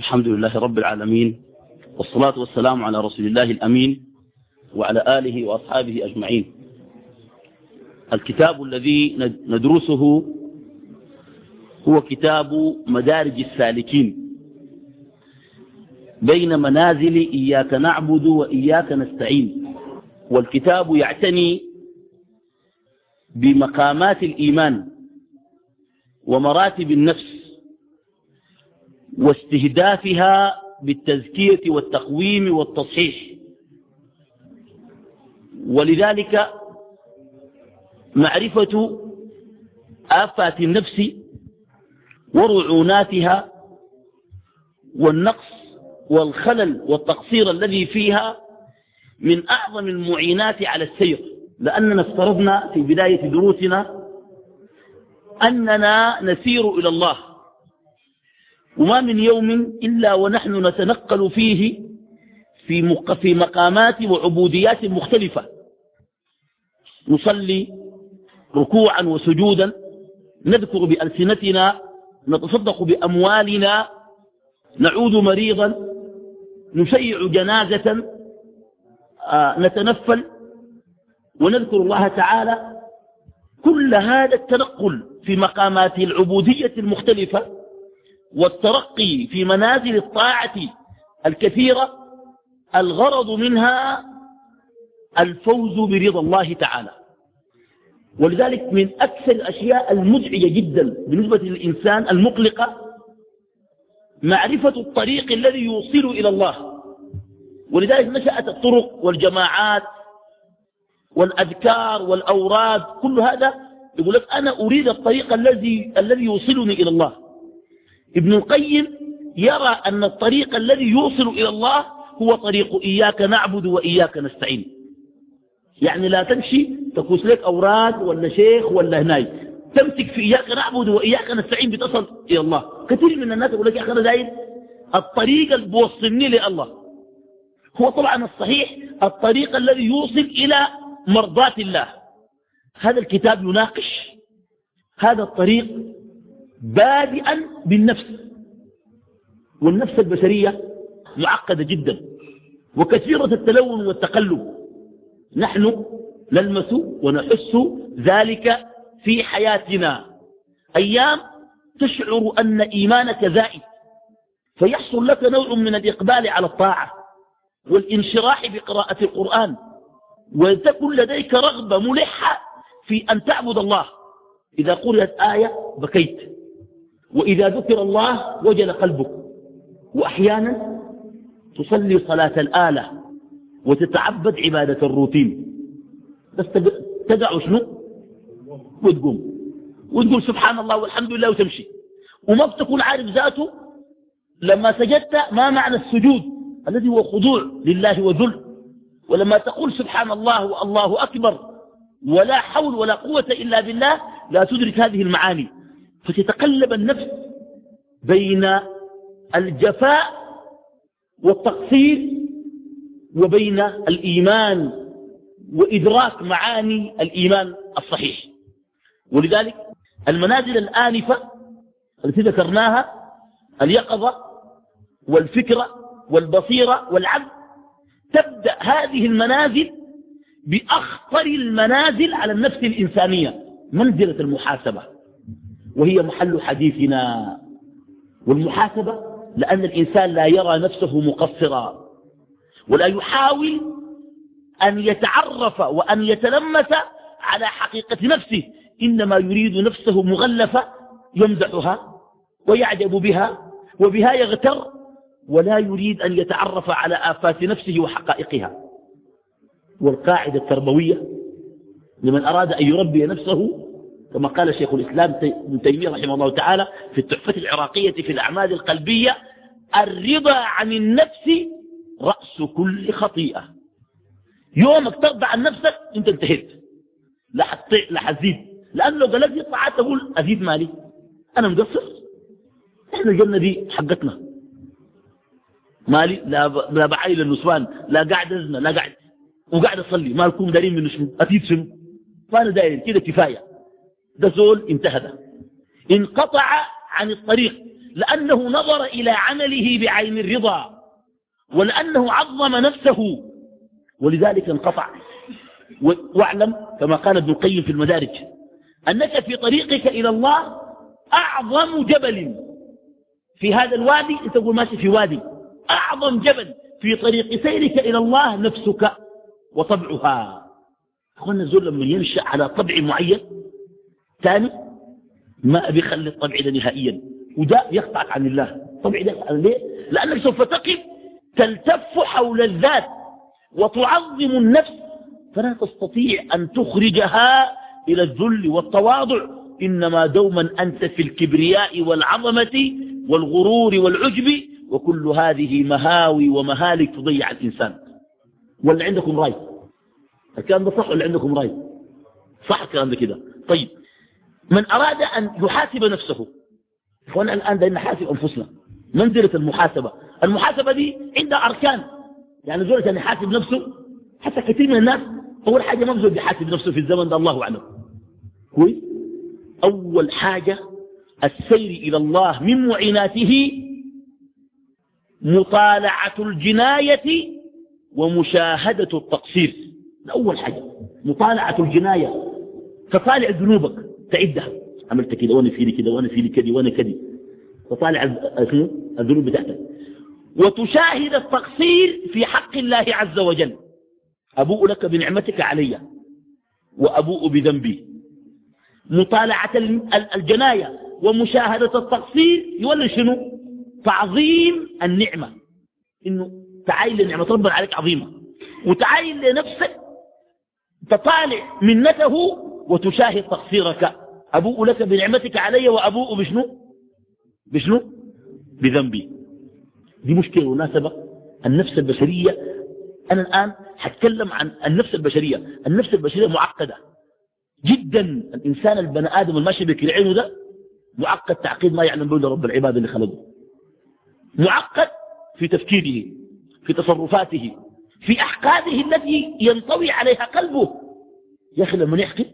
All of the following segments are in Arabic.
الحمد لله رب العالمين والصلاة والسلام على رسول الله الأمين وعلى آله وأصحابه أجمعين. الكتاب الذي ندرسه هو كتاب مدارج السالكين. بين منازل إياك نعبد وإياك نستعين. والكتاب يعتني بمقامات الإيمان ومراتب النفس واستهدافها بالتزكية والتقويم والتصحيح. ولذلك معرفة آفات النفس ورعوناتها والنقص والخلل والتقصير الذي فيها من أعظم المعينات على السير. لأننا افترضنا في بداية دروسنا أننا نسير إلى الله. وما من يوم إلا ونحن نتنقل فيه في, في مقامات وعبوديات مختلفة. نصلي ركوعا وسجودا نذكر بألسنتنا نتصدق بأموالنا نعود مريضا نشيع جنازة آه، نتنفل ونذكر الله تعالى كل هذا التنقل في مقامات العبودية المختلفة. والترقي في منازل الطاعة الكثيرة الغرض منها الفوز برضا الله تعالى. ولذلك من أكثر الأشياء المزعجة جدا بالنسبة للإنسان المقلقة معرفة الطريق الذي يوصل إلى الله. ولذلك نشأت الطرق والجماعات والأذكار والأوراد كل هذا يقول لك أنا أريد الطريق الذي الذي يوصلني إلى الله. ابن القيم يرى أن الطريق الذي يوصل إلى الله هو طريق إياك نعبد وإياك نستعين. يعني لا تمشي تكوس لك أوراد ولا شيخ ولا هناي. تمسك في إياك نعبد وإياك نستعين بتصل إلى الله. كثير من الناس يقول لك يا أخي أنا داير الطريق اللي بوصلني لله. هو طبعا الصحيح الطريق الذي يوصل إلى مرضات الله. هذا الكتاب يناقش هذا الطريق بادئا بالنفس. والنفس البشرية معقدة جدا وكثيرة التلون والتقلب. نحن نلمس ونحس ذلك في حياتنا. أيام تشعر أن إيمانك زائد فيحصل لك نوع من الإقبال على الطاعة والانشراح بقراءة القرآن وتكن لديك رغبة ملحة في أن تعبد الله. إذا قرأت آية بكيت. وإذا ذكر الله وجل قلبك. وأحيانا تصلي صلاة الآلة وتتعبد عبادة الروتين. بس تدع شنو؟ وتقوم. وتقول سبحان الله والحمد لله وتمشي. وما بتكون عارف ذاته لما سجدت ما معنى السجود الذي هو خضوع لله وذل. ولما تقول سبحان الله والله أكبر ولا حول ولا قوة إلا بالله لا تدرك هذه المعاني. فتتقلب النفس بين الجفاء والتقصير وبين الإيمان وإدراك معاني الإيمان الصحيح. ولذلك المنازل الآنفة التي ذكرناها اليقظة والفكرة والبصيرة والعبد تبدأ هذه المنازل بأخطر المنازل على النفس الإنسانية منزلة المحاسبة. وهي محل حديثنا. والمحاسبة لأن الإنسان لا يرى نفسه مقصرا. ولا يحاول أن يتعرف وأن يتلمس على حقيقة نفسه. إنما يريد نفسه مغلفة يمدحها ويعجب بها وبها يغتر ولا يريد أن يتعرف على آفات نفسه وحقائقها. والقاعدة التربوية لمن أراد أن يربي نفسه كما قال شيخ الإسلام ابن تيمية رحمه الله تعالى في التحفة العراقية في الأعمال القلبية الرضا عن النفس رأس كل خطيئة. يومك ترضى عن نفسك انت انتهيت. لا حتطيع لا حزيد لأنه لو قالت لي طلعت تقول أزيد مالي. أنا مقصر. إحنا الجنة دي حقتنا. مالي لا لا بعيل النسوان لا قاعد أزنى لا قاعد وقاعد أصلي. ما لكم دارين من شنو؟ أزيد شنو؟ فأنا داير كده كفاية. ده زول انتهى ده. انقطع عن الطريق لأنه نظر إلى عمله بعين الرضا ولأنه عظم نفسه ولذلك انقطع. واعلم كما قال ابن القيم في المدارج أنك في طريقك إلى الله أعظم جبل. في هذا الوادي أنت تقول ماشي في وادي أعظم جبل. في طريق سيرك إلى الله نفسك وطبعها. أخوانا الزول لما ينشأ على طبع معين ثاني ما أبي خلي الطبع ده نهائيا. وده يقطعك عن الله. طبع ده ليه؟ لأنك سوف تقف تلتف حول الذات وتعظم النفس. فلا تستطيع أن تخرجها إلى الذل والتواضع. إنما دوما أنت في الكبرياء والعظمة والغرور والعجب. وكل هذه مهاوي ومهالك تضيع الإنسان. ولا عندكم رأي؟ الكلام ده صح ولا عندكم رأي؟ صح الكلام ده كده. طيب. من أراد أن يحاسب نفسه. إخوانا الآن بدنا نحاسب أنفسنا. منزلة المحاسبة. المحاسبة دي عندها أركان. يعني زول عشان يحاسب نفسه حتى كثير من الناس أول حاجة ما بزول يحاسب نفسه في الزمن ده الله أعلم. كويس؟ أول حاجة السير إلى الله من معيناته مطالعة الجناية ومشاهدة التقصير. أول حاجة. مطالعة الجناية. تطالع ذنوبك. تعدها. عملت كده وأنا فيني كده وأنا فيني كده وأنا كده. تطالع الذنوب بتاعتك. وتشاهد التقصير في حق الله عز وجل. أبوء لك بنعمتك علي وأبوء بذنبي. مطالعة الجناية ومشاهدة التقصير يولي شنو؟ تعظيم النعمة. إنه تعايل لنعمة ربنا عليك عظيمة. وتعايل لنفسك. تطالع منته وتشاهد تقصيرك. أبوء لك بنعمتك علي وأبوء بشنو؟ بشنو؟ بذنبي. دي مشكلة مناسبة. النفس البشرية أنا الآن حتكلم عن النفس البشرية. النفس البشرية معقدة. جدا الإنسان البني آدم الماشي بكر عينه ده معقد تعقيد ما يعلم به رب العباد اللي خلقه. معقد في تفكيره في تصرفاته في أحقاده التي ينطوي عليها قلبه. يا أخي لما يحكي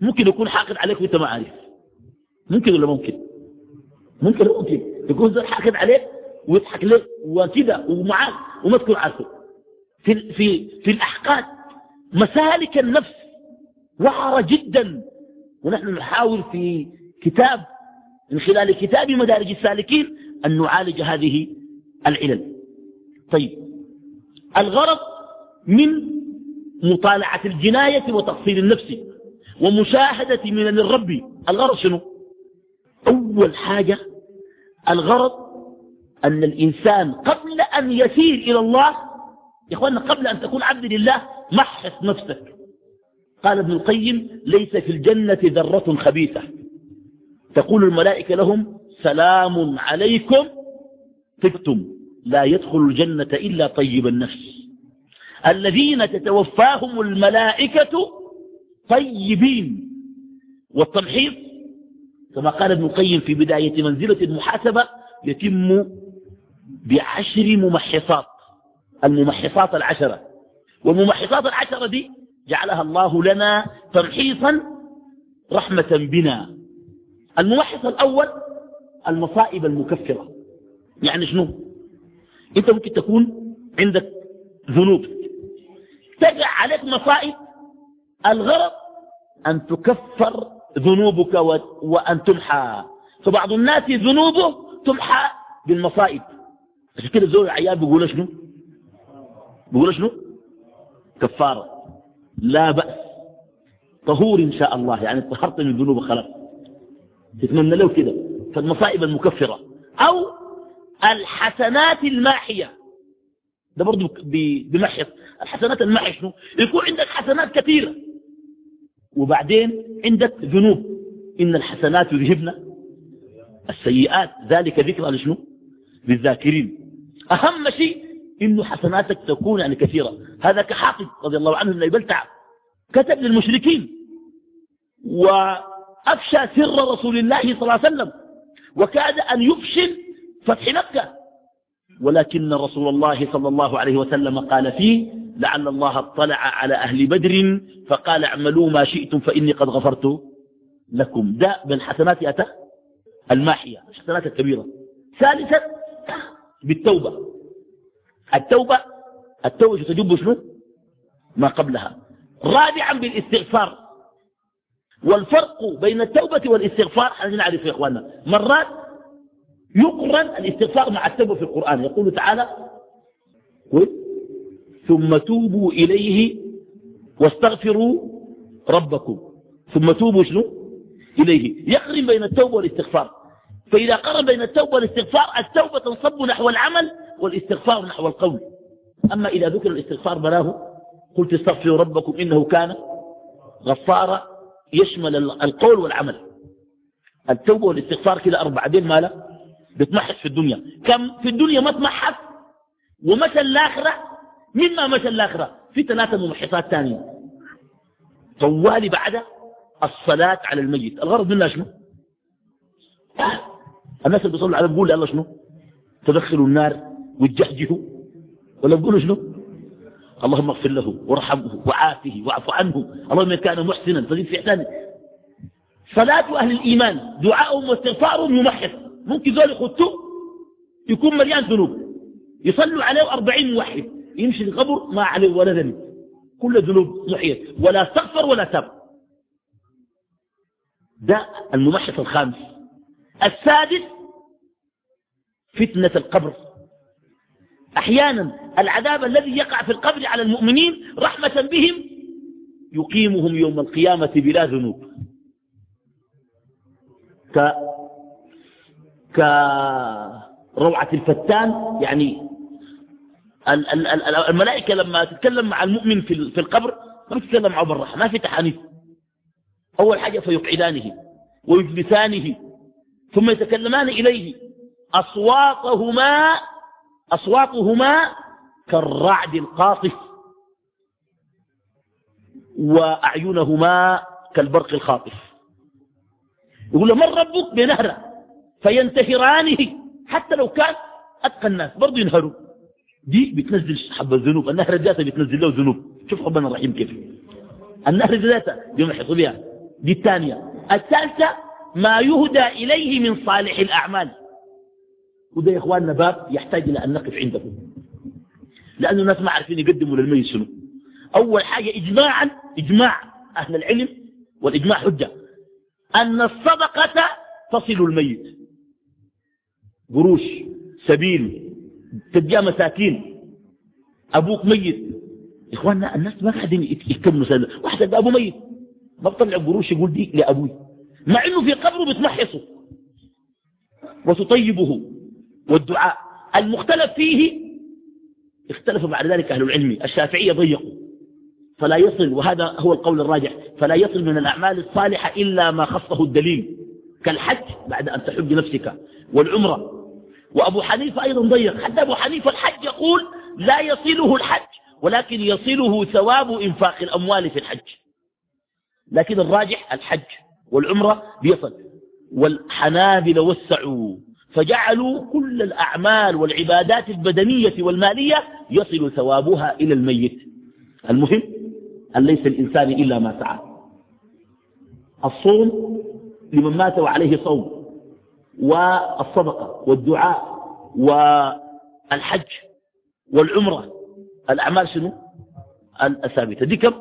ممكن يكون حاقد عليك وانت ما عارف. ممكن ولا ممكن؟ ممكن ممكن. يكون زول حاقد عليك ويضحك لك وكده ومعاك وما تكون عارفه. في, في, في الأحقاد مسالك النفس وعرة جدا. ونحن نحاول في كتاب من خلال كتاب مدارج السالكين أن نعالج هذه العلل. طيب. الغرض من مطالعة الجناية وتقصير النفس. ومشاهدة من الرب الغرض شنو؟ أول حاجة الغرض أن الإنسان قبل أن يسير إلى الله يا إخواننا قبل أن تكون عبد لله محص نفسك. قال ابن القيم ليس في الجنة ذرة خبيثة. تقول الملائكة لهم سلام عليكم طبتم. لا يدخل الجنة إلا طيب النفس. الذين تتوفاهم الملائكة طيبين. والتمحيص كما قال ابن القيم في بداية منزلة المحاسبة يتم بعشر ممحصات. الممحصات العشرة. والممحصات العشرة دي جعلها الله لنا تمحيصا رحمة بنا. الممحص الأول المصائب المكفرة. يعني شنو؟ انت ممكن تكون عندك ذنوب. تقع عليك مصائب الغرض أن تكفر ذنوبك وأن تمحى فبعض الناس ذنوبه تمحى بالمصائب. عشان كده زوج العيال بيقول شنو؟ بيقول شنو؟ كفارة. لا بأس. طهور إن شاء الله. يعني طهرت من ذنوب خلاص. تتمنى له كده. فالمصائب المكفرة. أو الحسنات الماحية. ده برضه بمحيط. الحسنات الماحية شنو؟ يكون عندك حسنات كثيرة. وبعدين عندك ذنوب. إن الحسنات يذهبن السيئات. ذلك ذكرى لشنو؟ للذاكرين. أهم شيء إنه حسناتك تكون يعني كثيرة. هذا كحاطب رضي الله عنه من يبلتع كتب للمشركين وأفشى سر رسول الله صلى الله عليه وسلم وكاد أن يفشل فتح مكة. ولكن رسول الله صلى الله عليه وسلم قال فيه لعل الله اطلع على أهل بدر فقال اعملوا ما شئتم فإني قد غفرت لكم. ده بالحسنات أتى؟ الماحية الحسنات الكبيرة. ثالثا بالتوبة. التوبة التوبة تجب شنو؟ ما قبلها. رابعا بالاستغفار. والفرق بين التوبة والاستغفار حنا نعرف يا إخواننا. مرات يقرن الاستغفار مع التوبة في القرآن. يقول تعالى ثم توبوا إليه واستغفروا ربكم. ثم توبوا شنو؟ إليه. يقرن بين التوبة والاستغفار. فإذا قرن بين التوبة والاستغفار التوبة تنصب نحو العمل والاستغفار نحو القول. أما إذا ذكر الاستغفار بناه قلت استغفروا ربكم إنه كان غفارا يشمل القول والعمل. التوبة والاستغفار كده أربعة دين مالا؟ بتمحس في الدنيا. كم؟ في الدنيا ما تمحس ومشى الآخرة مما مشى الآخرة في ثلاثة ممحصات ثانية. طوالي بعد الصلاة على الميت. الغرض منها شنو؟ الناس اللي بيصلوا على بيقول الله شنو؟ تدخلوا النار وتجهجهوا ولا بيقولوا شنو؟ اللهم اغفر له وارحمه وعافه واعف عنه. اللهم إن كان محسنا. فزيد في إحسانه صلاة أهل الإيمان دعاءهم واستغفارهم يمحص ممكن ذلك يخطوا يكون مليان ذنوب. يصلوا عليه أربعين موحد. يمشي القبر ما عليه ولا ذنب. كل ذنوب محيط. ولا استغفر ولا تاب ده الممحص الخامس. السادس فتنة القبر. أحيانا العذاب الذي يقع في القبر على المؤمنين رحمة بهم يقيمهم يوم القيامة بلا ذنوب. ك كروعة الفتان يعني الملائكة لما تتكلم مع المؤمن في القبر ما تتكلم معه بالراحة ما في تحانيف. أول حاجة فيقعدانه ويجلسانه ثم يتكلمان إليه. أصواتهما أصواتهما كالرعد القاطف وأعينهما كالبرق الخاطف. يقول له من ربك؟ بنهر فينتهرانه. حتى لو كان أتقى الناس برضو ينهروا. دي بتنزل حب الذنوب النهر ذاته بتنزل له ذنوب. شوف ربنا الرحيم كيف. النهر ذاته يوم يحصل بها دي الثانية. الثالثة ما يهدى إليه من صالح الأعمال. وده يا إخواننا باب يحتاج إلى أن نقف عنده. لأن الناس ما عارفين يقدموا للميت شنو. أول حاجة إجماعا إجماع أهل العلم والإجماع حجة. أن الصدقة تصل الميت. قروش سبيل تديها مساكين. أبوك ميت. إخواننا الناس ما قاعدين يكملوا سنة واحد أبو ميت. ما بطلع قروش يقول دي لأبوي. مع إنه في قبره بتمحصه. وتطيبه. والدعاء. المختلف فيه اختلف بعد ذلك أهل العلم. الشافعية ضيقوا. فلا يصل وهذا هو القول الراجح فلا يصل من الأعمال الصالحة إلا ما خصه الدليل. كالحج بعد أن تحج نفسك. والعمرة. وأبو حنيفة أيضا ضيق. حتى أبو حنيفة الحج يقول لا يصله الحج ولكن يصله ثواب إنفاق الأموال في الحج. لكن الراجح الحج والعمرة بيصل والحنابل وسعوا فجعلوا كل الأعمال والعبادات البدنية والمالية يصل ثوابها إلى الميت. المهم أن ليس الإنسان إلا ما سعى. الصوم لمن مات وعليه صوم. والصدقة والدعاء والحج والعمرة. الأعمال شنو؟ الثابتة. دي كم؟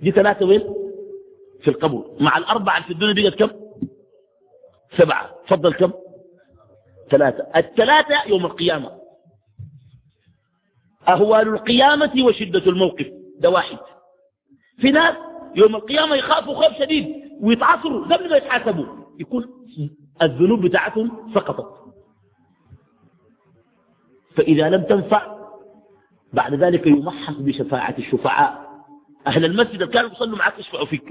دي ثلاثة وين؟ في القبر مع الأربعة في الدنيا بقت كم؟ سبعة. فضل كم؟ ثلاثة. الثلاثة يوم القيامة. أهوال القيامة وشدة الموقف. ده واحد. في ناس يوم القيامة يخافوا خوف شديد ويتعصروا قبل ما يتحاسبوا. يكون الذنوب بتاعتهم سقطت. فإذا لم تنفع بعد ذلك يمحص بشفاعة الشفعاء. أهل المسجد كانوا يصلوا معك يشفعوا فيك.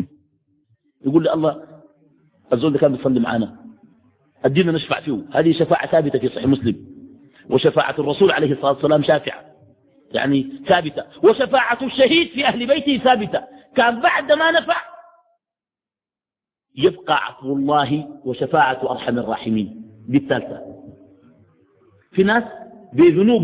يقول لي الله الزول كان بيصلي معنا الدين نشفع فيه. هذه شفاعة ثابتة في صحيح مسلم. وشفاعة الرسول عليه الصلاة والسلام شافعة. يعني ثابتة. وشفاعة الشهيد في أهل بيته ثابتة. كان بعد ما نفع يبقى عفو الله وشفاعة أرحم الراحمين. بالثالثة في ناس بذنوب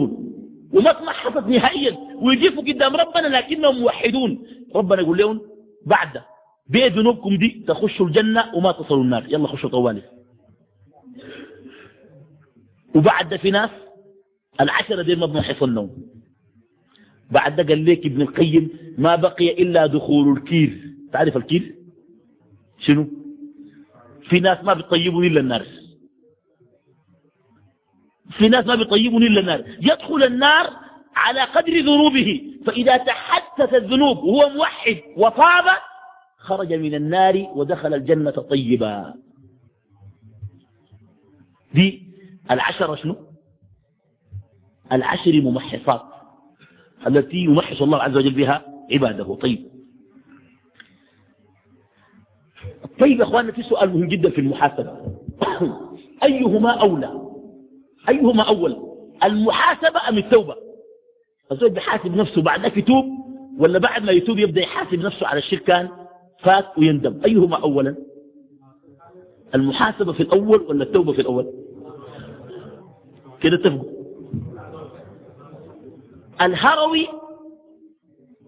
وما تمحصت نهائيا ويجيفوا قدام ربنا لكنهم موحدون. ربنا يقول لهم بعد بذنوبكم دي تخشوا الجنة وما تصلوا النار. يلا خشوا طوالي. وبعد في ناس العشرة دي مبنى حصن النوم. بعد قال لك ابن القيم ما بقي إلا دخول الكير. تعرف الكير؟ شنو؟ في ناس ما بيطيبون إلا النار. في ناس ما بيطيبون إلا النار. يدخل النار على قدر ذنوبه. فإذا تحدث الذنوب وهو موحد وطاب خرج من النار ودخل الجنة طيبا. دي العشرة شنو؟ العشر ممحصات التي يمحص الله عز وجل بها عباده. طيب. طيب يا إخواننا في سؤال مهم جدا في المحاسبة. أيهما أولى؟ أيهما أول؟ المحاسبة أم التوبة؟ الزوج بيحاسب نفسه بعد يتوب ولا بعد ما يتوب يبدأ يحاسب نفسه على الشرك كان فات ويندم. أيهما أولا؟ المحاسبة في الأول ولا التوبة في الأول؟ كده اتفقوا. الهروي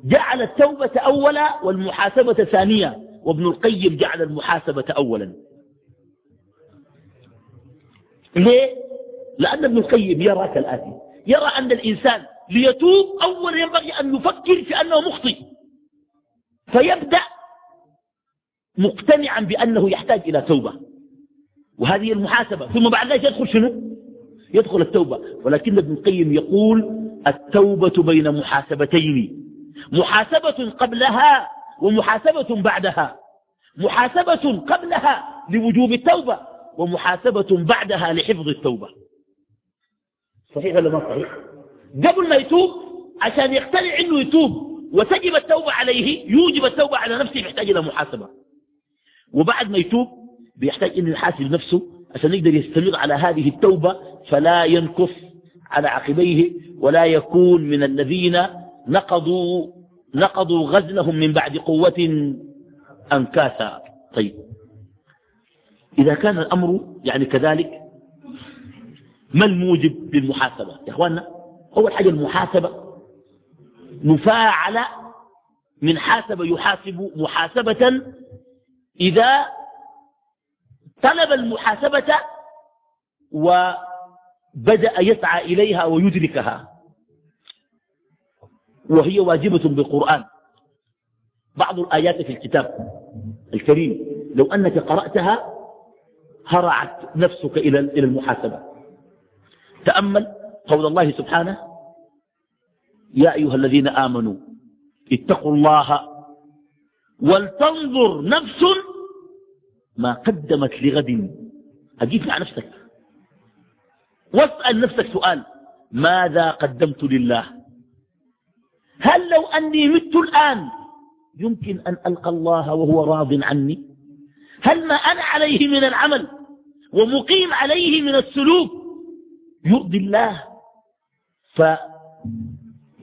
جعل التوبة أولا والمحاسبة ثانية وابن القيم جعل المحاسبة أولا. ليه؟ لأن ابن القيم يرى كالآتي. يرى أن الإنسان ليتوب أولا ينبغي أن يفكر في أنه مخطئ. فيبدأ مقتنعا بأنه يحتاج إلى توبة. وهذه المحاسبة. ثم بعد ذلك يدخل شنو؟ يدخل التوبة. ولكن ابن القيم يقول التوبة بين محاسبتين. محاسبة قبلها ومحاسبة بعدها محاسبة قبلها لوجوب التوبة ومحاسبة بعدها لحفظ التوبة. صحيح ولا ما صحيح؟ قبل ما يتوب عشان يقتنع إنه يتوب وتجب التوبة عليه يوجب التوبة على نفسه يحتاج إلى محاسبة. وبعد ما يتوب بيحتاج انه يحاسب نفسه عشان يقدر يستمر على هذه التوبة فلا ينكف على عقبيه ولا يكون من الذين نقضوا نقضوا غزلهم من بعد قوة أنكاثا. طيب. إذا كان الأمر يعني كذلك ما الموجب للمحاسبة؟ يا أخواننا أول حاجة المحاسبة مفاعلة من حاسب يحاسب محاسبة إذا طلب المحاسبة وبدأ يسعى إليها ويدركها. وهي واجبة بالقرآن. بعض الآيات في الكتاب الكريم لو أنك قرأتها هرعت نفسك إلى المحاسبة. تأمل قول الله سبحانه يا أيها الذين آمنوا اتقوا الله ولتنظر نفس ما قدمت لغد. أجيب مع نفسك. واسأل نفسك سؤال ماذا قدمت لله؟ هل لو أني مت الآن يمكن أن ألقى الله وهو راض عني؟ هل ما أنا عليه من العمل ومقيم عليه من السلوك يرضي الله؟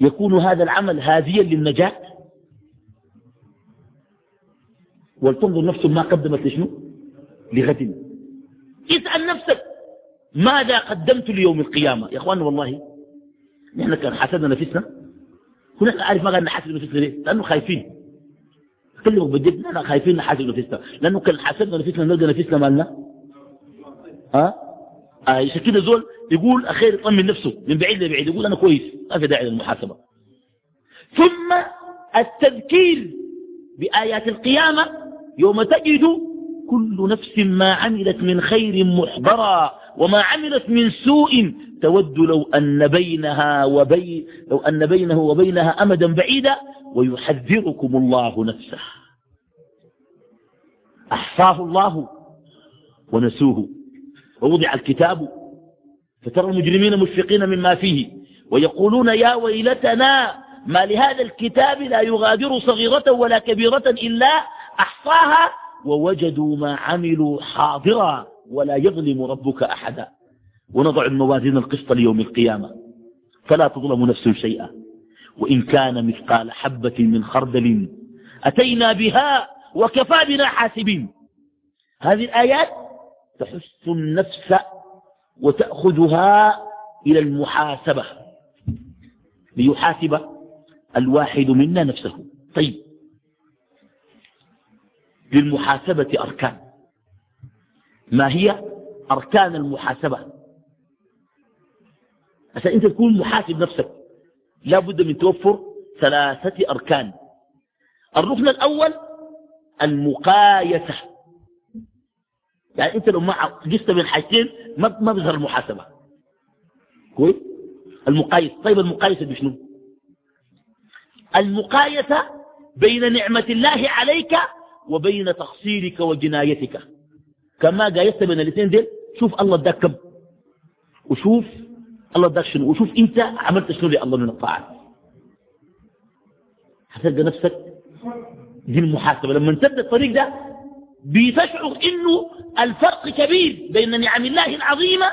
فيكون هذا العمل هاديا للنجاة؟ ولتنظر نفس ما قدمت لشنو؟ لغد. اسأل نفسك ماذا قدمت ليوم القيامة؟ يا أخوان والله نحن كان حسدنا نفسنا. هناك عارف ما قال نحاسب نفسنا ليه؟ لأنه خايفين. أكلمك بجد نحن خايفين نحاسب نفسنا لأنه كان حسدنا نفسنا نلقى نفسنا مالنا ها؟ آه كده زول يقول أخير يطمن نفسه من بعيد لبعيد يقول أنا كويس ما في داعي للمحاسبة. ثم التذكير بآيات القيامة يوم تجد كل نفس ما عملت من خير محضرا وما عملت من سوء تود لو أن بينها وبين لو أن بينه وبينها أمدا بعيدا ويحذركم الله نفسه. أحصاه الله ونسوه. ووضع الكتاب. فترى المجرمين مشفقين مما فيه. ويقولون يا ويلتنا ما لهذا الكتاب لا يغادر صغيرة ولا كبيرة إلا أحصاها. ووجدوا ما عملوا حاضرا ولا يظلم ربك أحدا. ونضع الموازين القسط ليوم القيامة. فلا تظلم نفس شيئا. وإن كان مثقال حبة من خردل أتينا بها وكفى بنا حاسبين. هذه الآيات تحث النفس وتأخذها إلى المحاسبة. ليحاسب الواحد منا نفسه. طيب. للمحاسبة أركان. ما هي أركان المحاسبة؟ عشان أنت تكون محاسب نفسك. لا بد من توفر ثلاثة أركان. الركن الأول المقايسة. يعني أنت لو ما جست من حاجتين ما ما بيظهر المحاسبة. كويس؟ المقايسة. طيب المقايسة بشنو المقايسة بين نعمة الله عليك وبين تقصيرك وجنايتك. كما قايست بين الاثنين دول شوف الله اداك كم. وشوف الله اداك شنو؟ وشوف انت عملت شنو لله من الطاعات هتلقى نفسك دي المحاسبة لما تبدا الطريق ده بتشعر انه الفرق كبير بين نعم الله العظيمة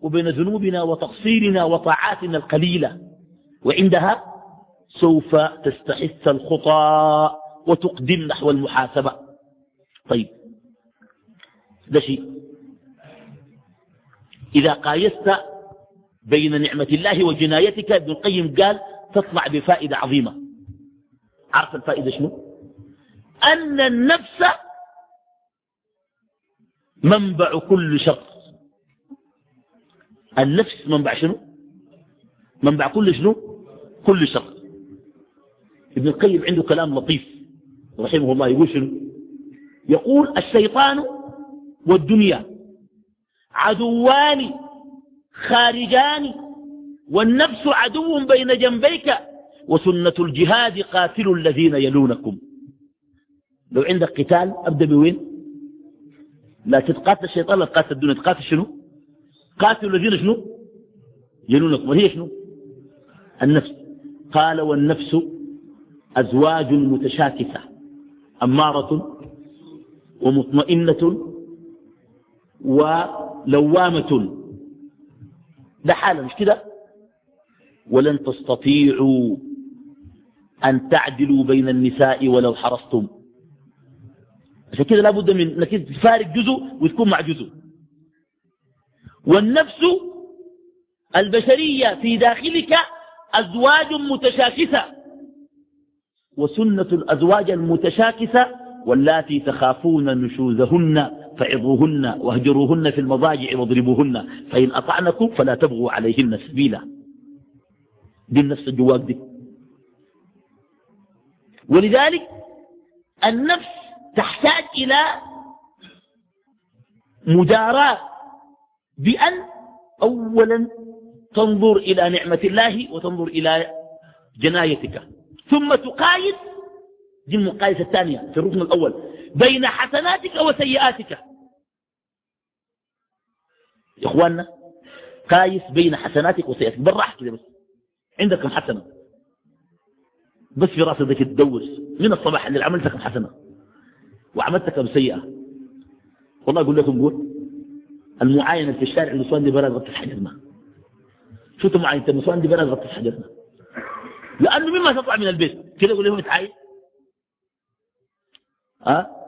وبين ذنوبنا وتقصيرنا وطاعاتنا القليلة. وعندها سوف تستحث الخطى وتقدم نحو المحاسبة. طيب. ده شيء. إذا قايست بين نعمة الله وجنايتك. ابن القيم قال تطلع بفائدة عظيمة. عارف الفائدة شنو؟ أن النفس منبع كل شر. النفس منبع شنو؟ منبع كل شنو؟ كل شر. ابن القيم عنده كلام لطيف رحمه الله. يقول شنو؟ يقول الشيطان والدنيا عدوان خارجان والنفس عدو بين جنبيك وسنة الجهاد قاتل الذين يلونكم. لو عندك قتال أبدأ بوين؟ لا تتقاتل الشيطان لا تقاتل الدنيا. تقاتل شنو؟ قاتل الذين شنو؟ يلونكم. وهي شنو؟ النفس. قال والنفس أزواج متشاكسة أمارة ومطمئنة ولوامة. ده حالة مش كده؟ ولن تستطيعوا أن تعدلوا بين النساء ولو حرصتم. عشان كده لابد من إنك تفارق جزء وتكون مع جزء. والنفس البشرية في داخلك أزواج متشاكسة. وسنة الأزواج المتشاكسة واللاتي تخافون نشوزهن. فعظوهن واهجروهن في المضاجع واضربوهن. فإن أطعنكم فلا تبغوا عليهن سبيلا. دي النفس الجواك دي. ولذلك النفس تحتاج إلى مداراة بأن أولا تنظر إلى نعمة الله وتنظر إلى جنايتك. ثم تقايد دي المقايسة الثانية في الركن الأول. بين حسناتك وسيئاتك. يا إخواننا قايس بين حسناتك وسيئاتك. بالراحة كده بس. عندك كم حسنة؟ بس في راسك ذاك تدور من الصباح اللي عملت كم حسنة؟ وعملت كم سيئة؟ والله أقول لكم قول. المعاينة في الشارع النسوان دي براد غطت حجرنا. شو معاينة النسوان دي براد غطت حجرنا؟ لأنه مما تطلع من البيت. كده يقول لهم تعاين أه؟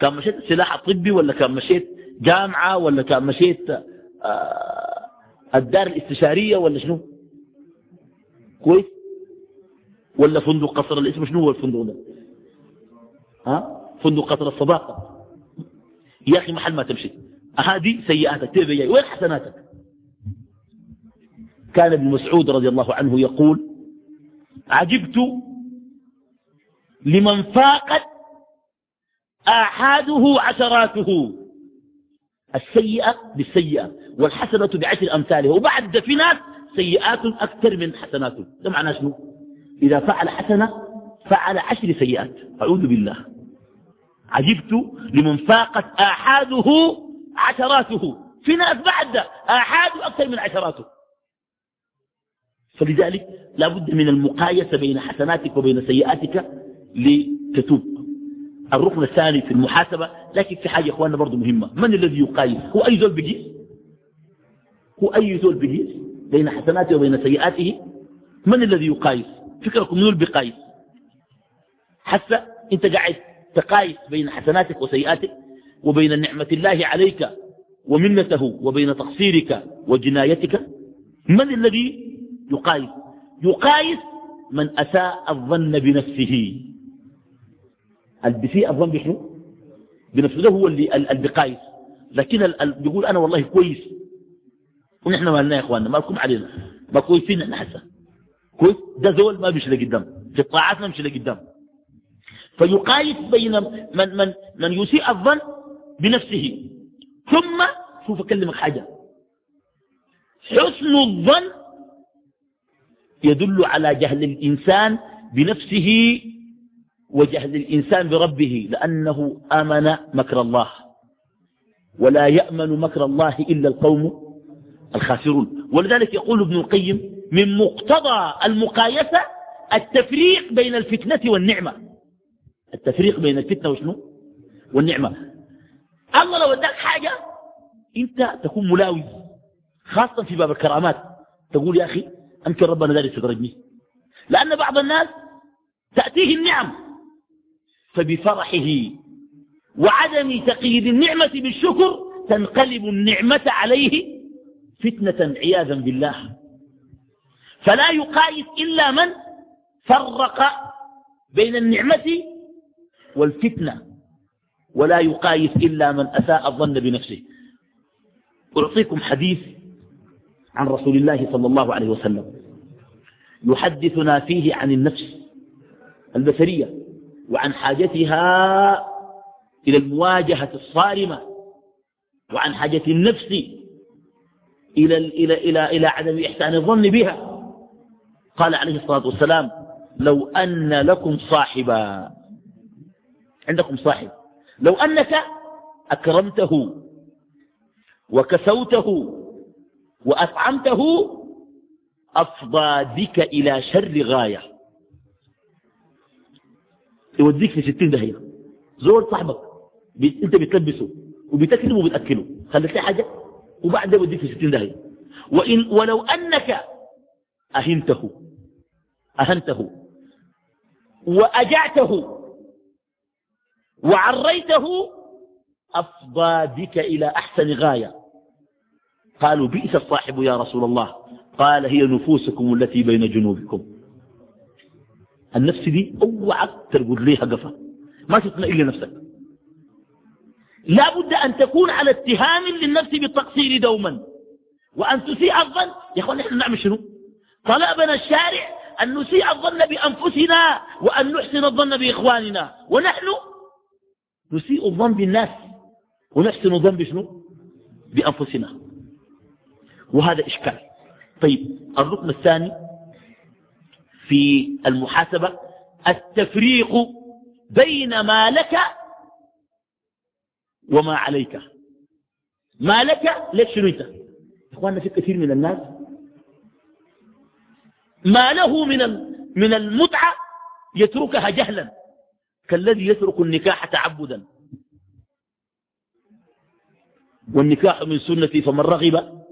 كان مشيت سلاح طبي ولا كان مشيت جامعة ولا كان مشيت آه الدار الاستشارية ولا شنو؟ كويس؟ ولا فندق قصر الاسم شنو هو الفندق ده؟ ها؟ فندق قصر الصداقة. يا أخي محل ما تمشي. هذه سيئاتك. جاي. وين حسناتك؟ كان ابن مسعود رضي الله عنه يقول عجبت لمن فاقت آحاده عشراته السيئة بالسيئة والحسنة بعشر أمثالها وبعد في ناس سيئات أكثر من حسناته. ده معناه شنو؟ إذا فعل حسنة فعل عشر سيئات. أعوذ بالله. عجبت لمن فاقت آحاده عشراته في ناس بعد آحاده أكثر من عشراته فلذلك لا بد من المقايسة بين حسناتك وبين سيئاتك لتتوب. الركن الثاني في المحاسبة لكن في حاجة إخواننا برضو مهمة. من الذي يقايس هو أي زول بقيس هو أي زول بقيس بين حسناته وبين سيئاته؟ من الذي يقايس فكركم منو اللي بيقايس حتى أنت قاعد تقايس بين حسناتك وسيئاتك وبين نعمة الله عليك ومنته وبين تقصيرك وجنايتك من الذي يقايس يقايس من أساء الظن بنفسه. البسيء الظن بشنو؟ بنفسه هو اللي البقايس. لكن بيقول أنا والله كويس. ونحن مالنا يا إخواننا مالكم علينا. ما كويسين إحنا حسا كويس؟ ده زول ما بيمشي لقدام في الطاعات ما بيمشي لقدام فيقايس بين من, من, من يسيء الظن بنفسه. ثم شوف أكلمك حاجة. حسن الظن يدل على جهل الإنسان بنفسه وجهل الإنسان بربه لأنه آمن مكر الله. ولا يأمن مكر الله إلا القوم الخاسرون. ولذلك يقول ابن القيم من مقتضى المقايسة التفريق بين الفتنة والنعمة. التفريق بين الفتنة وشنو؟ والنعمة. الله لو أداك حاجة أنت تكون ملاوي خاصة في باب الكرامات. تقول يا أخي أمكن ربنا ذلك يدرجني لأن بعض الناس تأتيه النعم. فبفرحه وعدم تقييد النعمة بالشكر تنقلب النعمة عليه فتنة عياذا بالله. فلا يقايس إلا من فرق بين النعمة والفتنة ولا يقايس إلا من أساء الظن بنفسه. أعطيكم حديث عن رسول الله صلى الله عليه وسلم يحدثنا فيه عن النفس البشرية. وعن حاجتها إلى المواجهة الصارمة وعن حاجة النفس إلى, إلى, إلى, إلى عدم إحسان الظن بها. قال عليه الصلاة والسلام لو أن لكم صاحبا عندكم صاحب. لو أنك أكرمته وكسوته وأطعمته أفضى بك إلى شر غاية. يوديك في ستين دهية زور صاحبك انت بتلبسه وبتكلمه وبتأكله. خليك لي حاجة؟ وبعد يوديك في ستين دهية وإن ولو أنك أهنته. أهنته. وأجعته. وعريته أفضى بك إلى أحسن غاية. قالوا بئس الصاحب يا رسول الله. قال هي نفوسكم التي بين جنوبكم. النفس دي اوعى ترقد ليها قفا. ما تطمئن لنفسك. لا بد أن تكون على اتهام للنفس بالتقصير دوما. وأن تسيء الظن. يا أخوان نحن نعمل شنو؟ طلبنا الشارع أن نسيء الظن بأنفسنا وأن نحسن الظن بإخواننا. ونحن نسيء الظن بالناس. ونحسن الظن بشنو؟ بأنفسنا. وهذا إشكال. طيب الركن الثاني في المحاسبة التفريق بين ما لك وما عليك. ما لك ليش شنو انت إخواننا في كثير من الناس ما له من من المتعة يتركها جهلا كالذي يترك النكاح تعبدا. والنكاح من سنتي فمن رغب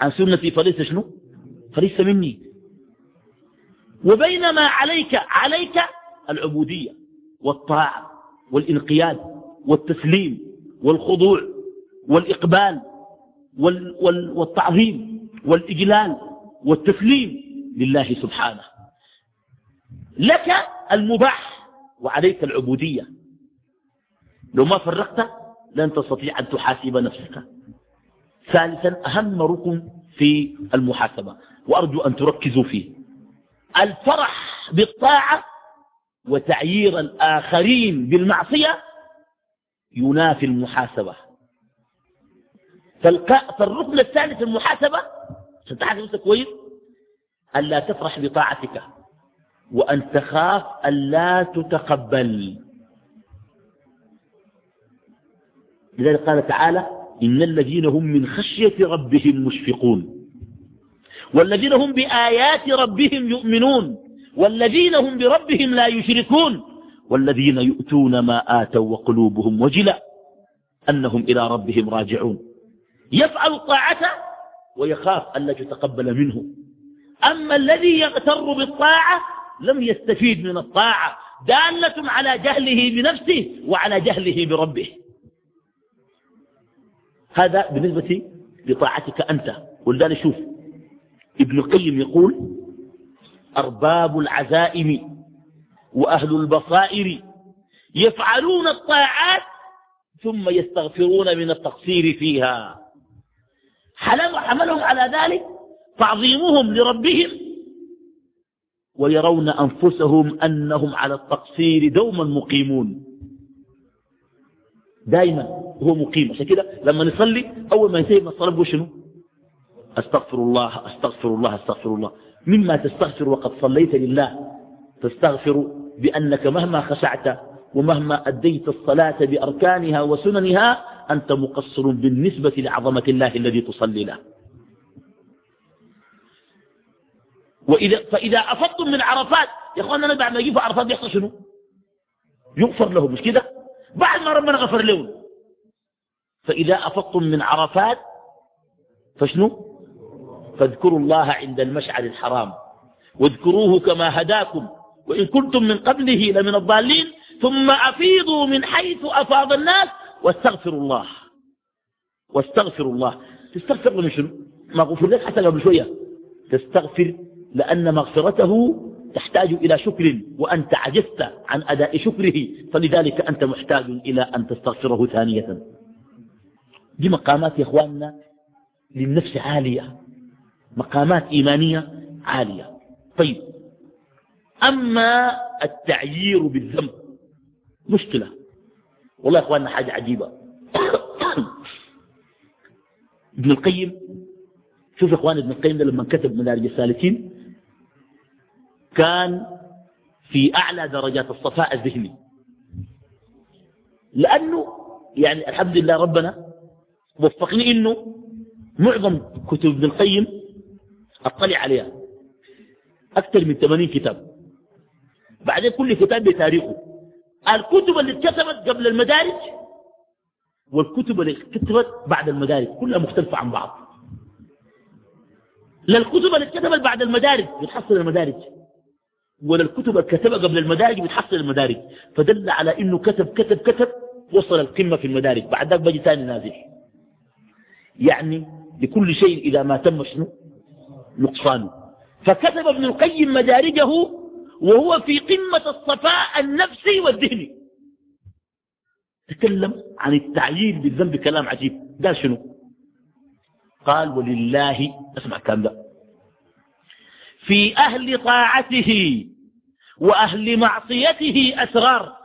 عن سنتي فليس شنو؟ فليس مني. وبينما عليك عليك العبودية والطاعة والإنقياد والتسليم والخضوع والإقبال والتعظيم والإجلال والتسليم لله سبحانه. لك المباح وعليك العبودية. لو ما فرقت لن تستطيع أن تحاسب نفسك. ثالثا أهم ركن في المحاسبة وأرجو أن تركزوا فيه. الفرح بالطاعة وتعيير الآخرين بالمعصية ينافي المحاسبة. فالركن الثالث المحاسبة ستحاسب نفسك كويس ألا تفرح بطاعتك وأن تخاف ألا تتقبل. لذلك قال تعالى إن الذين هم من خشية ربهم مشفقون. والذين هم بآيات ربهم يؤمنون والذين هم بربهم لا يشركون والذين يؤتون ما آتوا وقلوبهم وجلة أنهم إلى ربهم راجعون. يفعل الطاعة ويخاف أن لا تتقبل منه. أما الذي يغتر بالطاعة لم يستفيد من الطاعة دالة على جهله بنفسه وعلى جهله بربه. هذا بالنسبة لطاعتك أنت ولذلك شوف ابن القيم يقول أرباب العزائم وأهل البصائر يفعلون الطاعات ثم يستغفرون من التقصير فيها. حملهم على ذلك تعظيمهم لربهم ويرون أنفسهم أنهم على التقصير دوما مقيمون. دائما هو مقيم. عشان كده لما نصلي أول ما ينتهي من الصلاة شنو؟ أستغفر الله أستغفر الله أستغفر الله. مما تستغفر وقد صليت لله تستغفر بأنك مهما خشعت ومهما أديت الصلاة بأركانها وسننها أنت مقصر بالنسبة لعظمة الله الذي تصلي له. وإذا فإذا أفضتم من عرفات يا أخوانا أنا بعد ما يجي عرفات بيحصل شنو؟ يغفر له مش كده؟ بعد ما ربنا غفر له فإذا أفضتم من عرفات فشنو؟ فاذكروا الله عند المشعر الحرام. واذكروه كما هداكم. وإن كنتم من قبله لمن الضالين ثم أفيضوا من حيث أفاض الناس واستغفروا الله. واستغفروا الله. تستغفر من شنو؟ ما غفر لك حتى قبل شوية. تستغفر لأن مغفرته تحتاج إلى شكر وأنت عجزت عن أداء شكره فلذلك أنت محتاج إلى أن تستغفره ثانية. دي مقامات يا إخواننا للنفس عالية. مقامات إيمانية عالية. طيب أما التعيير بالذنب مشكلة. والله يا إخواننا حاجة عجيبة. ابن القيم شوف يا إخوان ابن القيم لما كتب مدارج السالكين كان في أعلى درجات الصفاء الذهني. لأنه يعني الحمد لله ربنا وفقني إنه معظم كتب ابن القيم أطلع عليها. أكثر من 80 كتاب. بعدين كل كتاب بتاريخه. الكتب اللي اتكتبت قبل المدارج والكتب اللي اتكتبت بعد المدارج كلها مختلفة عن بعض. لا الكتب اللي اتكتبت بعد المدارج بتحصل المدارج ولا الكتب اللي كتبها قبل المدارج بتحصل المدارج. فدل على إنه كتب كتب كتب وصل القمة في المدارج. بعد ذلك بجي ثاني نازل. يعني لكل شيء إذا ما تم شنو؟ نقصانه فكتب ابن القيم مدارجه وهو في قمة الصفاء النفسي والذهني. تكلم عن التعيين بالذنب كلام عجيب. قال شنو؟ قال ولله اسمع كلام ده. في أهل طاعته وأهل معصيته أسرار.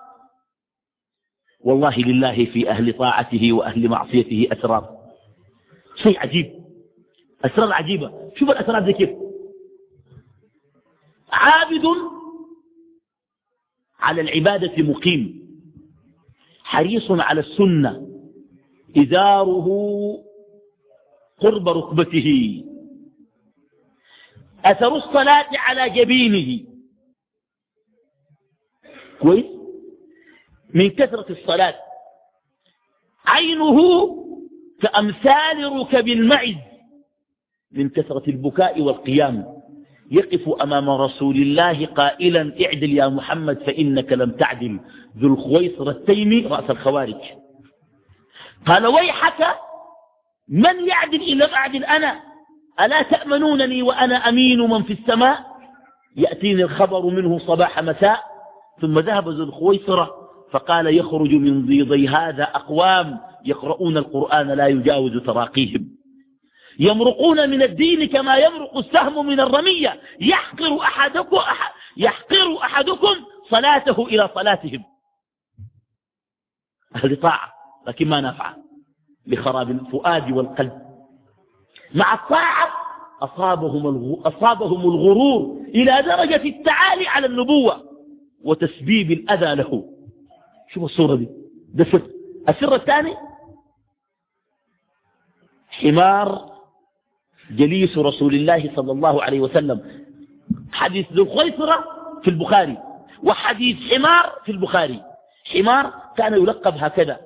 والله لله في أهل طاعته وأهل معصيته أسرار. شيء عجيب. أسرار عجيبة. شوف الأسرار دي كيف. عابد على العبادة مقيم. حريص على السنة. إزاره قرب ركبته. أثر الصلاة على جبينه. كويس؟ من كثرة الصلاة. عينه كأمثال ركب المعز. من كثرة البكاء والقيام. يقف أمام رسول الله قائلا اعدل يا محمد فإنك لم تعدل. ذو الخويصر التيمي رأس الخوارج. قال ويحك من يعدل إن لم أعدل أنا؟ ألا تأمنونني وأنا أمين من في السماء؟ يأتيني الخبر منه صباح مساء. ثم ذهب ذو الخويصرة فقال يخرج من ضيضي هذا أقوام يقرؤون القرآن لا يجاوز تراقيهم. يمرقون من الدين كما يمرق السهم من الرمية. يحقر أحدكم, أحد يحقر أحدكم صلاته إلى صلاتهم. أهل طاعة لكن ما نفع لخراب الفؤاد والقلب. مع الطاعة أصابهم, أصابهم الغرور إلى درجة التعالي على النبوة وتسبيب الأذى له. شوف الصورة دي. ده سر السر الثاني؟ حمار جليس رسول الله صلى الله عليه وسلم. حديث ذو الخيصرة في البخاري وحديث حمار في البخاري. حمار كان يلقب هكذا.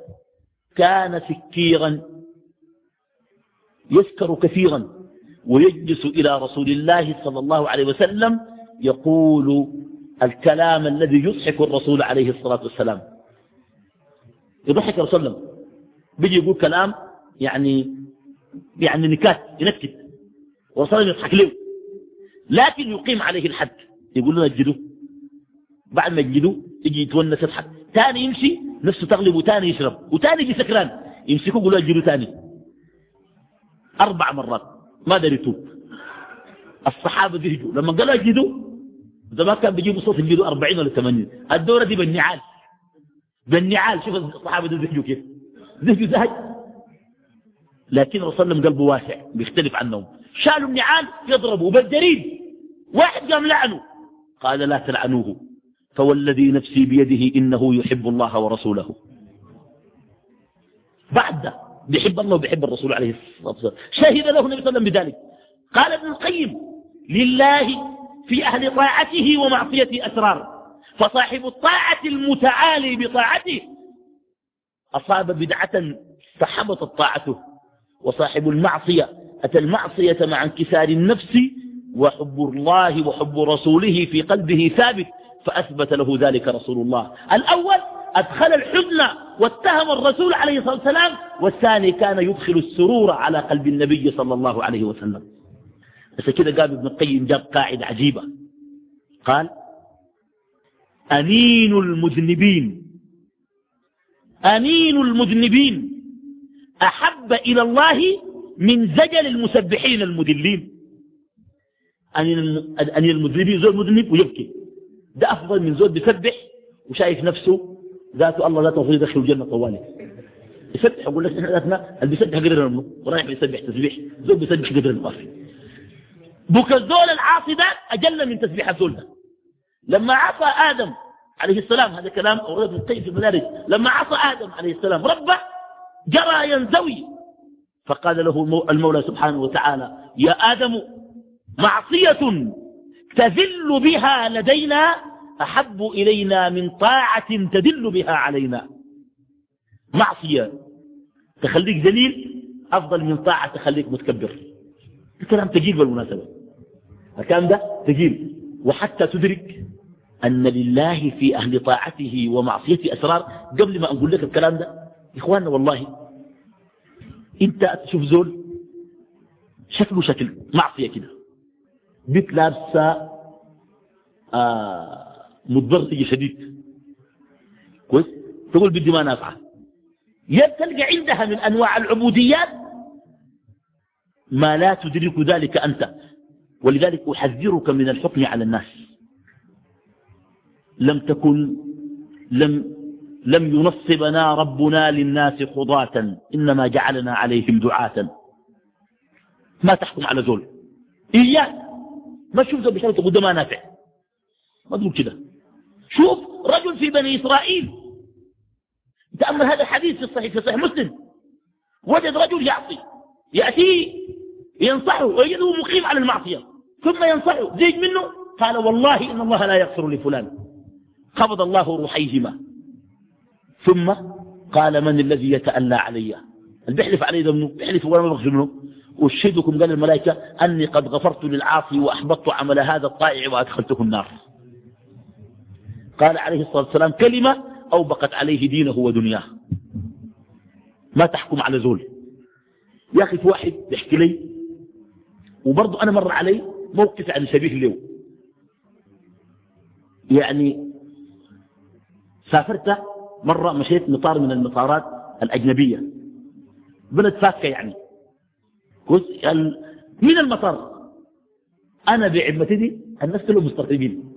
كان سكيرا يسكر كثيرا ويجلس إلى رسول الله صلى الله عليه وسلم يقول الكلام الذي يضحك الرسول عليه الصلاة والسلام. يضحك الرسول بيجي يقول كلام يعني يعني نكات ينكت. والرسول يضحك له لكن يقيم عليه الحد. يقول لنا اجدوه بعد ما يجدوه يجي يتونس يضحك ثاني يمشي نفسه تغلب وثاني يشرب. وثاني يجي سكران. يمسكوه يقولوا اجدوه ثاني أربع مرات. ما دار يتوب. الصحابة بيجوا. لما قالوا اجدوا ما كان بيجيبوا صوت يجدوا 40 ولا 80 الدورة دي بالنعال. بالنعال. شوف الصحابة دي بيجوا كيف. بيجوا زهج لكن رسول الله قلبه واسع. بيختلف عنهم شالوا النعال يضربوا بالجريد واحد قام لعنه. قال لا تلعنوه. فوالذي نفسي بيده إنه يحب الله ورسوله. بعد بيحب الله وبيحب الرسول عليه الصلاة والسلام. شهد له النبي صلى الله عليه وسلم بذلك. قال ابن القيم لله في أهل طاعته ومعصيته أسرار فصاحب الطاعة المتعالي بطاعته. أصاب بدعة فحبطت طاعته وصاحب المعصية أتى المعصية مع انكسار النفس وحب الله وحب رسوله في قلبه ثابت فأثبت له ذلك رسول الله. الأول أدخل الحزن واتهم الرسول عليه الصلاة والسلام والثاني كان يدخل السرور على قلب النبي صلى الله عليه وسلم. بس كده قال ابن القيم جاب قاعدة عجيبة. قال أنين المذنبين أنين المذنبين أحب إلى الله من زجل المسبحين المذلين أنين المذنبين زول مذنب ويبكي. ده أفضل من زول بيسبح وشايف نفسه ذاته الله ذاته يدخل الجنة طوالي. يسبح يقول لك إحنا ذاتنا اللي بيسبح قدر ورايح بيسبح تسبيح. زول بيسبح قدر المطفي بك الزول العاصي ده أجل من تسبيح الزول ده. لما عصى آدم عليه السلام هذا كلام أورد القيم في المدارج لما عصى آدم عليه السلام ربه جرى ينزوي فقال له المولى سبحانه وتعالى يا آدم معصية تذل بها لدينا أحب إلينا من طاعة تدل بها علينا. معصية. تخليك ذليل أفضل من طاعة تخليك متكبر. الكلام تجيل بالمناسبة. الكلام ده تجيل وحتى تدرك أن لله في أهل طاعته ومعصيته أسرار. قبل ما أقول لك الكلام ده إخواننا والله انت تشوف زول شكله شكل معصية كده. بيت لابسة آه متضرطجة شديد. كويس؟ تقول بدي ما نافعة. تلقى عندها من أنواع العبوديات ما لا تدرك ذلك أنت. ولذلك أحذرك من الحكم على الناس. لم تكن لم لم ينصبنا ربنا للناس خضاة إنما جعلنا عليهم دعاة. ما تحكم على زول. إياك. ما تشوف زول بشرط تقول ما نافع. ما تقول كده. شوف رجل في بني إسرائيل. تأمل هذا الحديث في الصحيح في صحيح مسلم. وجد رجل يعصي يأتيه ينصحه ويجده مقيم على المعصية. ثم ينصحه. زيج منه؟ قال والله إن الله لا يغفر لفلان. قبض الله روحيهما. ثم قال من الذي يتألى علي؟ بيحلف علي ذنبه بيحلف ولا ما منه أشهدكم قال الملائكة أني قد غفرت للعاصي وأحبطت عمل هذا الطائع وأدخلته النار. قال عليه الصلاة والسلام كلمة أوبقت عليه دينه ودنياه. ما تحكم على زول. يا أخي في واحد يحكي لي وبرضه أنا مر علي موقف عن شبيه له يعني سافرت مرة مشيت مطار من المطارات الأجنبية. بلد فاكة يعني. من المطار؟ أنا بعمتي دي الناس كلهم مستغربين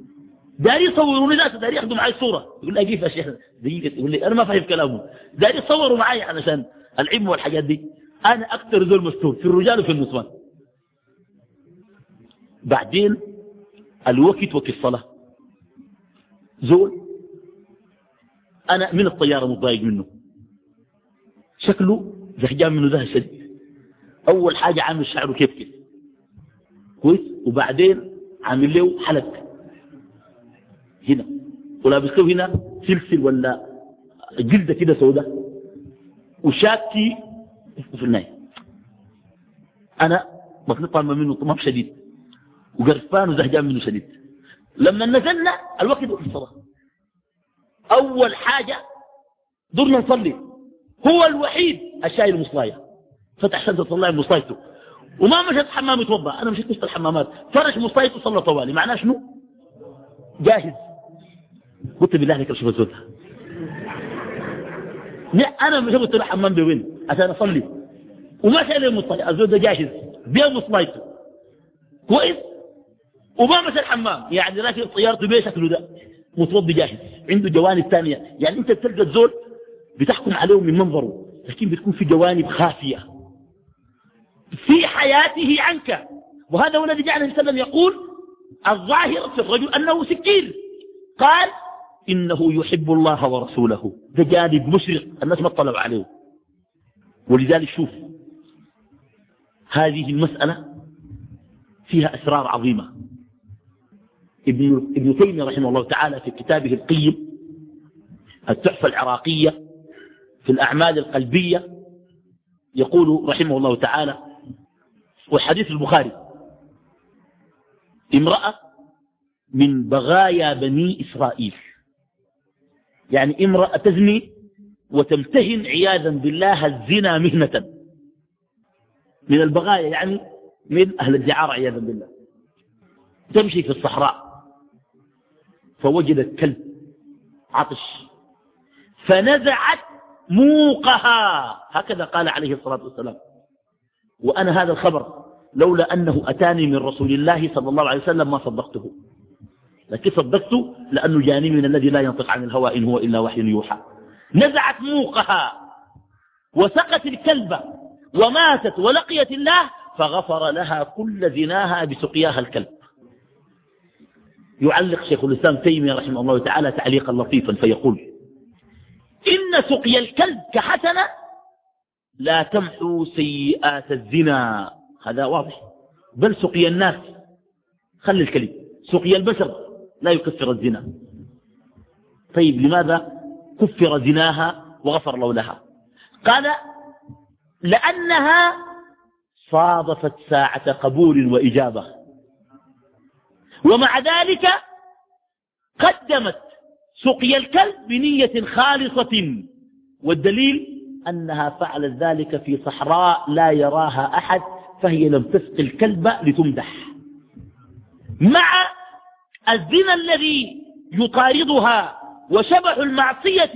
داري يصوروني ذاته داري ياخذوا معي صورة. يقول لي كيف يا شيخ. دقيقة يقول لي أنا ما فاهم كلامه. داري يصوروا معي علشان العلم والحاجات دي. أنا أكثر زول مستور في الرجال وفي النسوان. بعدين الوقت وقت الصلاة. زول أنا من الطيارة متضايق منه. شكله زهجان منه ذهب شديد. أول حاجة عامل شعره كيف كيف. كويس؟ وبعدين عامل له حلق. هنا. ولابس له هنا سلسل ولا جلدة كده سوداء. وشاكي في النهاية أنا بطلع منه طمام شديد. وقرفان وزهجان منه شديد. لما نزلنا الوقت في الصلاة. أول حاجة درنا نصلي. هو الوحيد الشايل مصلاية فتح شنطة الله مصلايته وما مشت حمام يتوضا أنا مشيت مشت الحمامات. فرش مصلايته وصلى طوالي. معناه شنو؟ جاهز. قلت بالله عليك أشوف الزوجة أنا مش قلت له حمام بوين. عشان أصلي. وما شايل المطلع الزول ده جاهز. بيه مصلايته كويس؟ وما مشى الحمام. يعني راكب طيارته بيه شكله ده. متوضي جاهز عنده جوانب ثانية. يعني أنت بتلقى الزول بتحكم عليه من منظره لكن بتكون في جوانب خافية. في حياته عنك. وهذا هو الذي جعل النبي يقول الظاهر في الرجل أنه سكين. قال إنه يحب الله ورسوله. ده جانب مشرق الناس ما اطلعوا عليه. ولذلك شوف هذه المسألة فيها أسرار عظيمة. ابن, ابن تيمية رحمه الله تعالى في كتابه القيم التحفة العراقية في الأعمال القلبية يقول رحمه الله تعالى والحديث البخاري امرأة من بغايا بني إسرائيل. يعني امرأة تزني وتمتهن عياذا بالله الزنا مهنة. من البغايا يعني من أهل الدعارة عياذا بالله. تمشي في الصحراء. فوجدت كلب عطش فنزعت موقها. هكذا قال عليه الصلاة والسلام. وأنا هذا الخبر لولا أنه أتاني من رسول الله صلى الله عليه وسلم ما صدقته. لكن صدقته لأنه جاني من الذي لا ينطق عن الهوى إن هو إلا وحي يوحى. نزعت موقها. وسقت الكلب وماتت ولقيت الله فغفر لها كل زناها بسقياها الكلب. يعلق شيخ الإسلام تيمية رحمه الله تعالى تعليقا لطيفا فيقول إن سقي الكلب كحسنة لا تمحو سيئات الزنا. هذا واضح. بل سقي الناس. خلي الكلب. سقي البشر لا يكفر الزنا. طيب لماذا كفر زناها وغفر له لها قال لأنها صادفت ساعة قبول وإجابة. ومع ذلك قدمت سقي الكلب بنية خالصة. والدليل أنها فعلت ذلك في صحراء لا يراها أحد فهي لم تسقي الكلب لتمدح. مع الزنا الذي يطاردها وشبح المعصية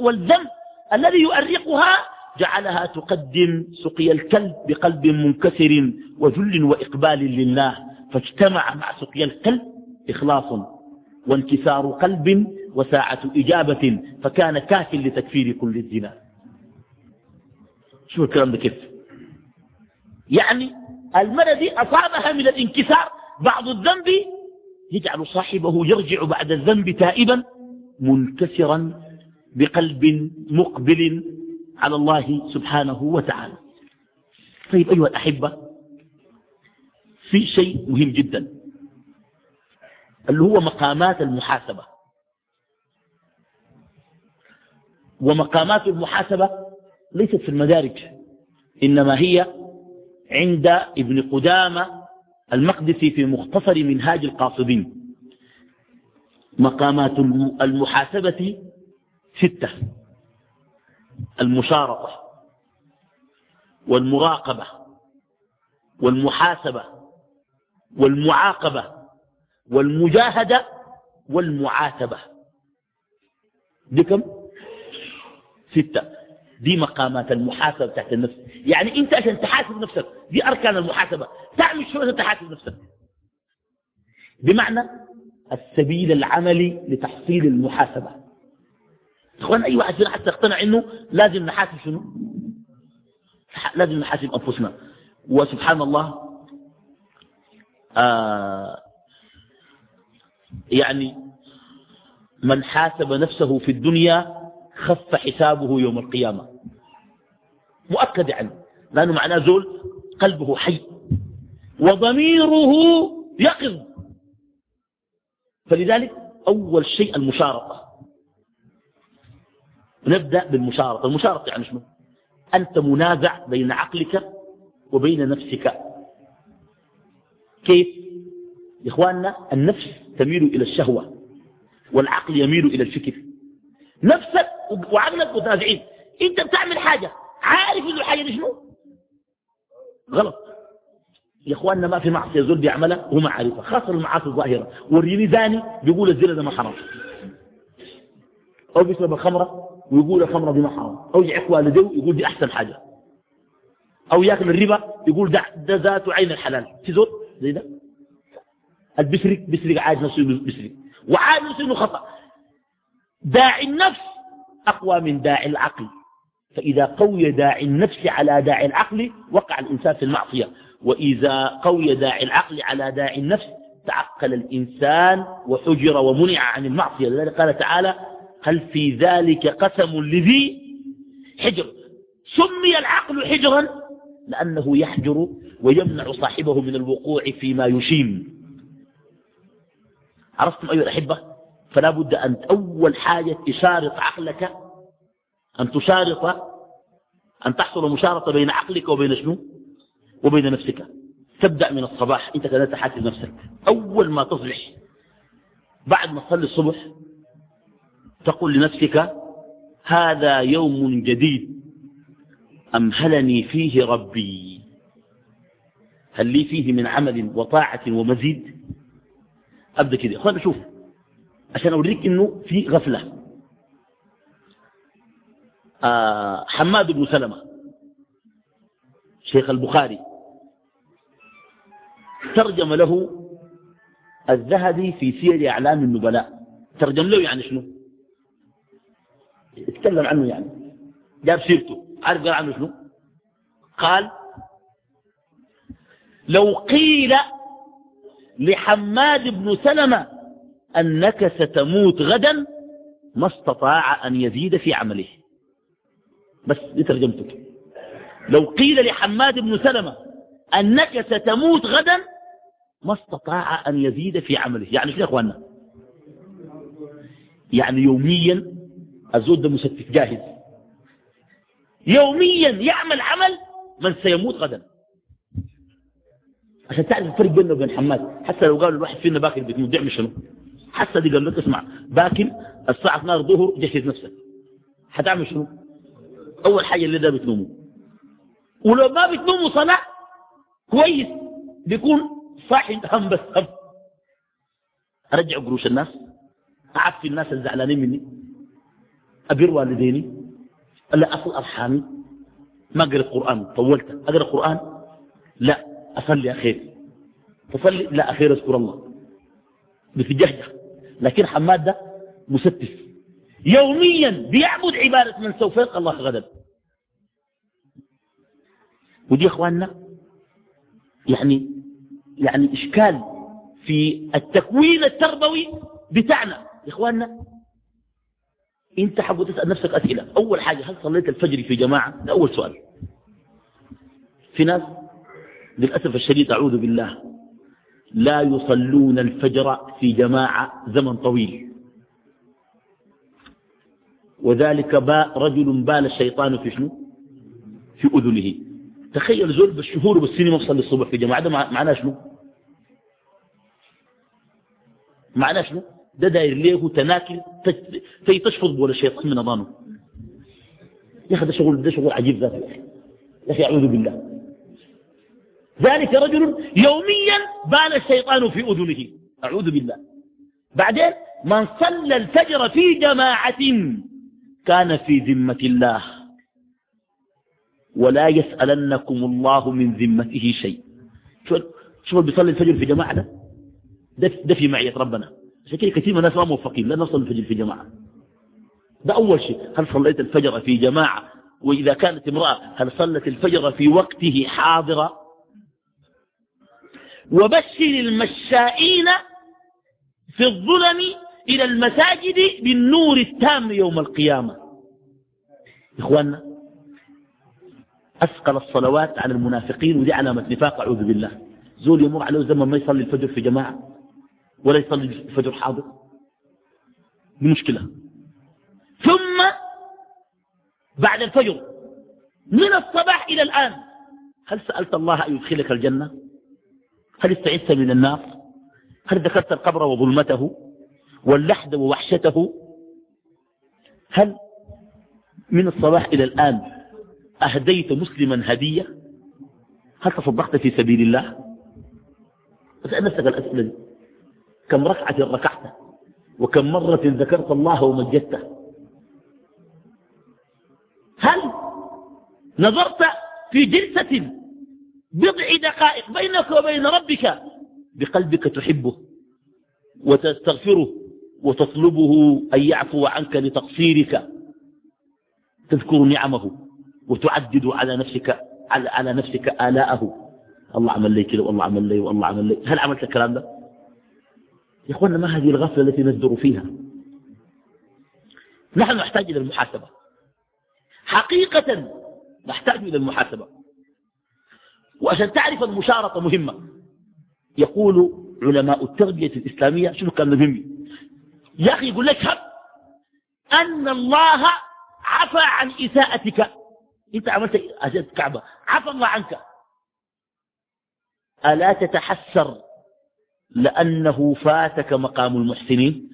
والذنب الذي يؤرقها جعلها تقدم سقي الكلب بقلب منكسر وذل وإقبال لله. فاجتمع مع سقي الكلب إخلاص وانكسار قلب وساعة إجابة فكان كاف لتكفير كل الزنا. شو الكلام ده كيف. يعني المرة دي أصابها من الانكسار بعض الذنب يجعل صاحبه يرجع بعد الذنب تائبا منكسرا بقلب مقبل على الله سبحانه وتعالى. طيب أيها الأحبة في شيء مهم جدا اللي هو مقامات المحاسبة. ومقامات المحاسبة ليست في المدارج إنما هي عند ابن قدامة المقدسي في مختصر منهاج القاصدين. مقامات المحاسبة ستة المشارطة والمراقبة والمحاسبة والمعاقبة والمجاهدة والمعاتبة. دي كم؟ ستة. دي مقامات المحاسبة تحت النفس. يعني انت عشان تحاسب نفسك دي أركان المحاسبة. تعمل شو عشان تحاسب نفسك؟ بمعنى السبيل العملي لتحصيل المحاسبة. إخوان أي واحد فينا حتى يقتنع إنه لازم نحاسب شنو؟ لازم نحاسب أنفسنا. وسبحان الله آه يعني من حاسب نفسه في الدنيا خف حسابه يوم القيامة. مؤكد يعني لأنه معناه زول قلبه حي وضميره يقظ. فلذلك أول شيء المشارطة نبدأ بالمشارطة المشارطة يعني شنو؟ أنت منازع بين عقلك وبين نفسك. كيف؟ يا إخواننا النفس تميل إلى الشهوة والعقل يميل إلى الفكر. نفسك وعقلك متنازعين. أنت بتعمل حاجة عارف إنه الحاجة دي شنو؟ غلط. يا إخواننا ما في معصية زول بيعملها وما عارفها خاصة المعاصي الظاهرة. وريني زاني بيقول الزنا ده ما حرام. أو بيشرب الخمرة ويقول الخمرة دي ما حرام. أو يعق والديه ويقول دي أحسن حاجة. أو يأكل الربا يقول ده, ده ذات عين الحلال. في زول زي ده؟ البسرق بسرق عاد نفسه بسرق وعاد نفسه إنه خطأ. داعي النفس أقوى من داعي العقل. فإذا قوي داعي النفس على داعي العقل وقع الإنسان في المعصية. وإذا قوي داعي العقل على داعي النفس تعقل الإنسان وحجر ومنع عن المعصية. لذلك قال تعالى هل في ذلك قسم لذي حجر؟ سمي العقل حجرا لأنه يحجر ويمنع صاحبه من الوقوع فيما يشيم. عرفتم أيها الأحبة؟ فلا بد أن أول حاجة تشارط عقلك أن تشارط أن تحصل مشارطة بين عقلك وبين شنو؟ وبين نفسك. تبدأ من الصباح أنت كذا تحاسب نفسك. أول ما تصبح بعد ما تصلي الصبح تقول لنفسك هذا يوم جديد أمهلني فيه ربي. هل لي فيه من عمل وطاعة ومزيد؟ أبدأ كده. خلنا نشوف عشان أوريك إنه في غفلة. آه حماد بن سلمة شيخ البخاري ترجم له الذهبي في سير أعلام النبلاء. ترجم له يعني شنو؟ اتكلم عنه يعني. جاب سيرته. عارف قال عنه شنو؟ قال لو قيل لحماد بن سلمة أنك ستموت غدا ما استطاع أن يزيد في عمله. بس دي ترجمتك. لو قيل لحماد بن سلمة أنك ستموت غدا ما استطاع أن يزيد في عمله. يعني شنو يا أخواننا؟ يعني يوميا الزود مستف جاهز. يوميا يعمل عمل من سيموت غدا. عشان تعرف الفرق بينه وبين حماد. حتى لو قالوا الواحد فينا باكر بيتموت بيعمل شنو. حتى دي قال لك اسمع باكر الساعة 12 ظهر جهز نفسك. حتعمل شنو؟ أول حاجة اللي ده بتنومه. ولو ما بتنوموا صلاة كويس. بيكون صاحي هم بس هم. أرجع قروش الناس. أعفي الناس الزعلانين مني. أبر والديني. ألا أصل أرحامي. ما أقرأ القرآن طولت. أقرأ القرآن لا. أصلي أخير. تصلي لا أخير أذكر الله. بتجهجه لكن حماد ده مستف يوميا بيعبد عبادة من سوف يلقى الله غدا. ودي إخواننا يعني يعني إشكال في التكوين التربوي بتاعنا. يا إخواننا أنت حابب تسأل نفسك أسئلة. أول حاجة هل صليت الفجر في جماعة؟ ده أول سؤال. في ناس للأسف الشديد أعوذ بالله. لا يصلون الفجر في جماعة زمن طويل. وذلك باء رجل بال الشيطان في شنو؟ في أذنه. تخيل زول بالشهور وبالسنين ما بصلي الصبح في جماعة. ده معناه شنو؟ معناه شنو؟ ده داير له تناكل تي تشفط بول الشيطان من اضانه يا أخي ده شغل ده شغل عجيب ذاته يا أخي أعوذ بالله. ذلك رجل يوميا بال الشيطان في أذنه. أعوذ بالله. بعدين من صلى الفجر في جماعة كان في ذمة الله. ولا يسألنكم الله من ذمته شيء. شوف شوف بيصلي الفجر في جماعة ده؟ ده في معية ربنا. عشان كثير من الناس ما موفقين. لا نصل الفجر في جماعة. ده أول شيء. هل صليت الفجر في جماعة؟ وإذا كانت امرأة هل صلت الفجر في وقته حاضرة؟ وبشر المشائين في الظلم إلى المساجد بالنور التام يوم القيامة. إخواننا أثقل الصلوات على المنافقين ودي علامة نفاق أعوذ بالله. زول يمر عليه زمن ما يصلي الفجر في جماعة ولا يصلي الفجر حاضر. دي مشكلة. ثم بعد الفجر من الصباح إلى الآن هل سألت الله أن يدخلك الجنة؟ هل استعدت من النار؟ هل ذكرت القبر وظلمته واللحد ووحشته؟ هل من الصباح إلى الآن أهديت مسلما هدية؟ هل تصدقت في سبيل الله؟ اسأل نفسك الأسئلة كم ركعة ركعت؟ وكم مرة ذكرت الله ومجدته؟ هل نظرت في جلسة بضع دقائق بينك وبين ربك. بقلبك تحبه وتستغفره وتطلبه أن يعفو عنك لتقصيرك. تذكر نعمه وتعدد على نفسك على, على نفسك آلاءه. الله عمل لي كذا والله عمل لي والله عمل لي. هل عملت الكلام ده؟ يا اخوانا ما هذه الغفلة التي ندر فيها؟ نحن نحتاج إلى المحاسبة. حقيقة نحتاج إلى المحاسبة. وعشان تعرف المشارطة مهمة. يقول علماء التربية الإسلامية شنو كان مهم يا أخي يقول لك هب أن الله عفى عن إساءتك. أنت عملت أجلت كعبة عفى الله عنك. ألا تتحسر لأنه فاتك مقام المحسنين؟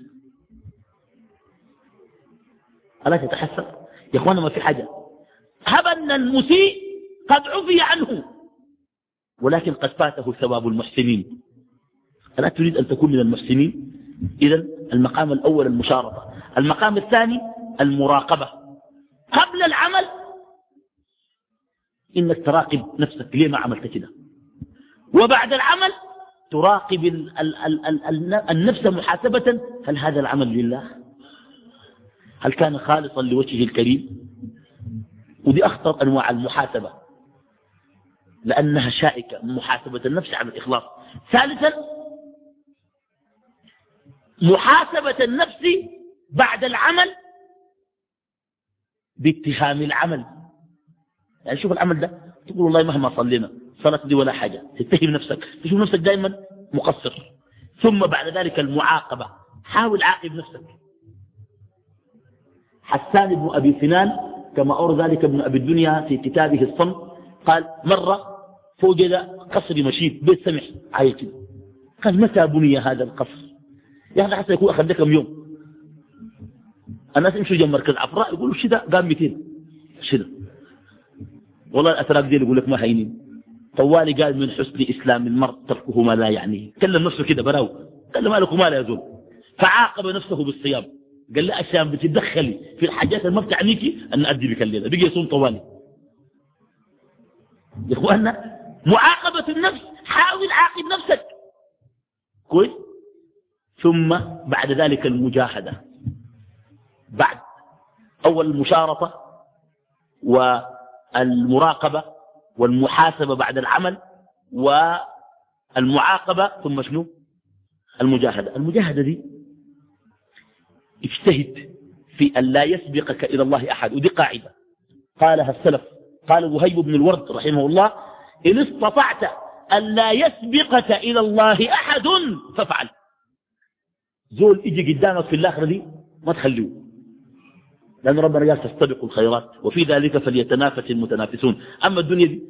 ألا تتحسر؟ يا أخوانا ما في حاجة. هب أن المسيء قد عفي عنه. ولكن قد فاته ثواب المحسنين. ألا تريد أن تكون من المحسنين؟ إذا المقام الأول المشارطة. المقام الثاني المراقبة. قبل العمل. إنك تراقب نفسك. ليه ما عملت كده؟ وبعد العمل تراقب ال ال ال ال النفس محاسبة. هل هذا العمل لله؟ هل كان خالصا لوجهه الكريم؟ ودي أخطر أنواع المحاسبة. لأنها شائكة محاسبة النفس على الإخلاص. ثالثا محاسبة النفس بعد العمل باتهام العمل. يعني شوف العمل ده تقول والله مهما صلينا صلاة دي ولا حاجة تتهم نفسك. تشوف نفسك دائما مقصر. ثم بعد ذلك المعاقبة. حاول عاقب نفسك. حسان بن أبي سنان كما أورى ذلك ابن أبي الدنيا في كتابه الصمت قال مرة فوجد قصر مشيد بيت سمح عايش. قال متى بني هذا القصر؟ يا أخي حتى يكون أخذ كم يوم. الناس يمشوا جنب مركز عفراء يقولوا شده قام 200 شده والله الأتراك دي يقول لك ما هينين. طوالي قال من حسن إسلام المرء تركه ما لا يعنيه كلم نفسه كده براو قال له مالك وما لا يزول. فعاقب نفسه بالصيام. قال له عشان بتتدخلي في الحاجات اللي ما بتعنيكي أن أدي بك الليلة. بقي يصوم طوالي. يا إخواننا معاقبة النفس. حاول عاقب نفسك. كويس؟ ثم بعد ذلك المجاهدة. بعد أول المشارطة والمراقبة والمحاسبة بعد العمل والمعاقبة ثم شنو؟ المجاهدة. المجاهدة دي اجتهد في أن لا يسبقك إلى الله أحد. ودي قاعدة. قالها السلف. قال وهيب بن الورد رحمه الله إن استطعت أن لا يسبقك إلى الله أحد فافعل. زول يجي قدامك في الآخرة دي ما تخليه. لأن ربنا قال تستبقوا الخيرات وفي ذلك فليتنافس المتنافسون. أما الدنيا دي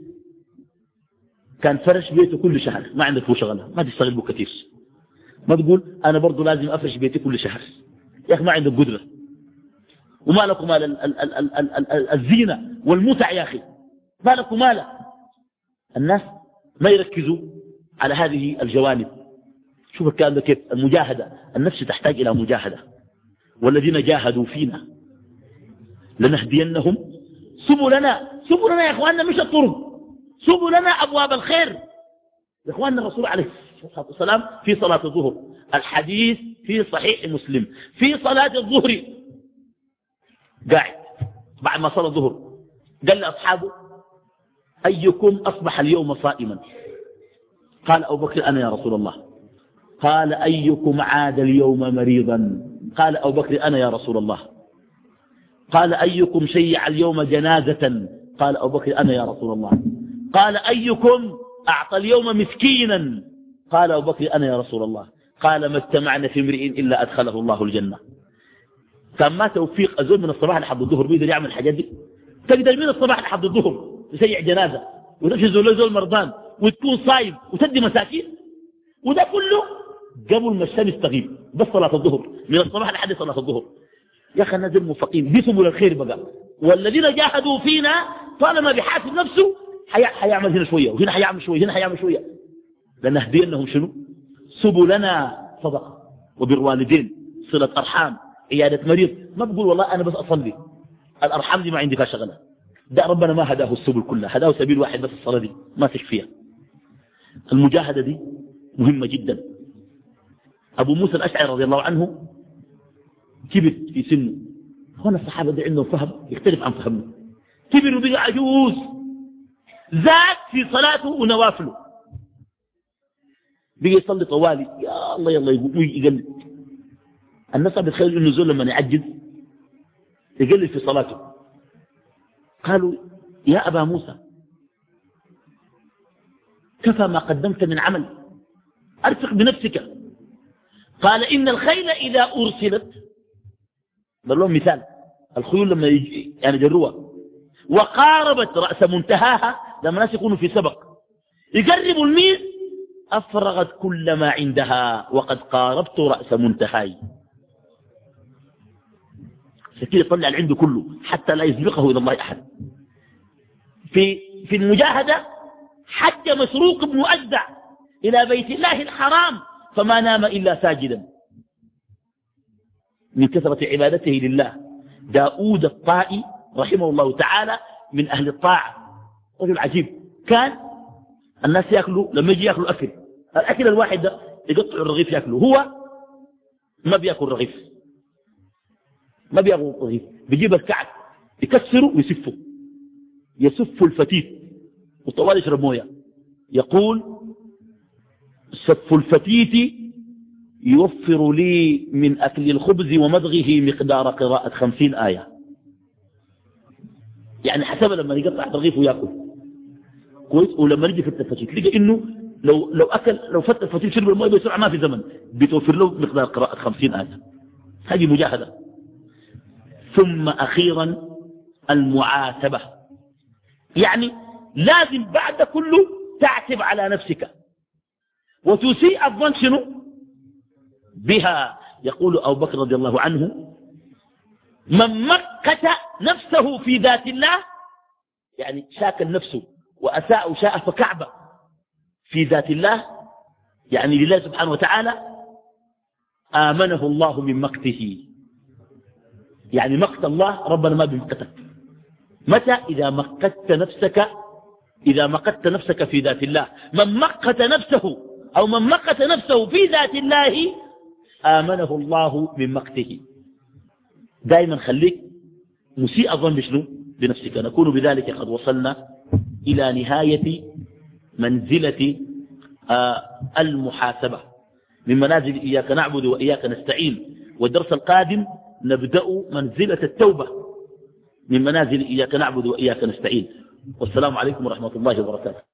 كان فرش بيته كل شهر ما عندك هو شغلة ما تشتغل به كثير. ما تقول أنا برضو لازم أفرش بيتي كل شهر. يا أخي ما عندك قدرة. وما لكم مال الزينة والمتع يا أخي. ما لكم مال. الناس ما يركزوا على هذه الجوانب. شوف الكلام ده كيف. المجاهدة النفس تحتاج إلى مجاهدة. والذين جاهدوا فينا لنهدينهم سبلنا. سبلنا يا إخواننا مش الطرق. سبلنا أبواب الخير. يا إخواننا الرسول عليه الصلاة والسلام في صلاة الظهر الحديث في صحيح مسلم في صلاة الظهر. قاعد بعد ما صلى الظهر قال لأصحابه أيكم أصبح اليوم صائما؟ قال أبو بكر أنا يا رسول الله. قال أيكم عاد اليوم مريضا؟ قال أبو بكر أنا يا رسول الله. قال أيكم شيع اليوم جنازة؟ قال أبو بكر أنا يا رسول الله. قال أيكم أعطى اليوم مسكينا؟ قال أبو بكر أنا يا رسول الله. قال ما اجتمعنا في امرئ إلا أدخله الله الجنة. كان ما توفيق أزول من الصباح لحد الظهر بيقدر يعمل الحاجات دي؟ تقدر من الصباح لحد الظهر. تسيع جنازة وتمشي زول زول مرضان وتكون صايم وتدي مساكين. وده كله قبل ما الشمس تغيب بس صلاة الظهر. من الصباح لحد صلاة الظهر. يا أخي الناس الموفقين دي سبل الخير بقى. والذين جاهدوا فينا طالما بيحاسب نفسه حيعمل هنا شوية وهنا حيعمل شوية هنا حيعمل شوية. لنهدينهم شنو؟ سبلنا صدقة. وبالوالدين صلة أرحام عيادة مريض. ما بقول والله أنا بس أصلي. الأرحام دي ما عندي فيها شغلة. ده ربنا ما هداه السبل كلها هداه سبيل واحد بس الصلاة دي ما تكفيها المجاهدة دي مهمة جدا. أبو موسى الأشعري رضي الله عنه كبر في سنه. هنا الصحابة دي عندهم فهم يختلف عن فهمنا. كبر وبقى عجوز. زاد في صلاته ونوافله. بقى يصلي طوالي يا الله يلا يقلب. الناس بتخيل إنه زول لما يعجز يقلل في صلاته. قالوا يا أبا موسى كفى ما قدمت من عمل أرفق بنفسك. قال إن الخيل إذا أرسلت ضر لهم مثال الخيول لما يجي يعني جروها وقاربت رأس منتهاها لما الناس يكونوا في سبق. يقربوا الميل أفرغت كل ما عندها وقد قاربت رأس منتهاي. فكده يطلع اللي عنده كله حتى لا يسبقه إلى الله أحد. في, في المجاهدة حج مسروق بن أجدع إلى بيت الله الحرام فما نام إلا ساجدا. من كثرة عبادته لله. داود الطائي رحمه الله تعالى من أهل الطاعة. رجل عجيب. كان الناس يأكلوا لما يجي يأكلوا أكل الأكل الواحد ده يقطع الرغيف يأكله. هو ما بيأكل رغيف. ما بيأكل رغيف بيجيب الكعك يكسره ويسفه. يسف الفتيت وطوال يشرب موية. يقول سف الفتيت يوفر لي من أكل الخبز ومضغه مقدار قراءة خمسين آية. يعني حسب لما يقطع رغيف ويأكل. كويس؟ ولما يجي في التفتيت. لقى إنه لو, لو أكل لو فت الفتيت شرب الموية بسرعة ما في زمن. بتوفر له مقدار قراءة خمسين آية. هذه مجاهدة. ثم أخيرا المعاتبة. يعني لازم بعد كله تعتب على نفسك. وتسيء الظن شنو؟ بها. يقول أبو بكر رضي الله عنه من مكت نفسه في ذات الله يعني شاك نفسه وأساء شاء فكعبة في ذات الله. يعني لله سبحانه وتعالى آمنه الله من مقته يعني مقت الله ربنا ما بمقتك متى؟ إذا مقت نفسك إذا مقت نفسك في ذات الله. من مقت نفسه أو من مقت نفسه في ذات الله آمنه الله من مقته. دائما خليك مسيء الظن بشنو؟ بنفسك. نكون بذلك قد وصلنا إلى نهاية منزلة آه المحاسبة. من منازل إياك نعبد وإياك نستعين. والدرس القادم نبدأ منزلة التوبة من منازل إياك نعبد وإياك نستعين. والسلام عليكم ورحمة الله وبركاته.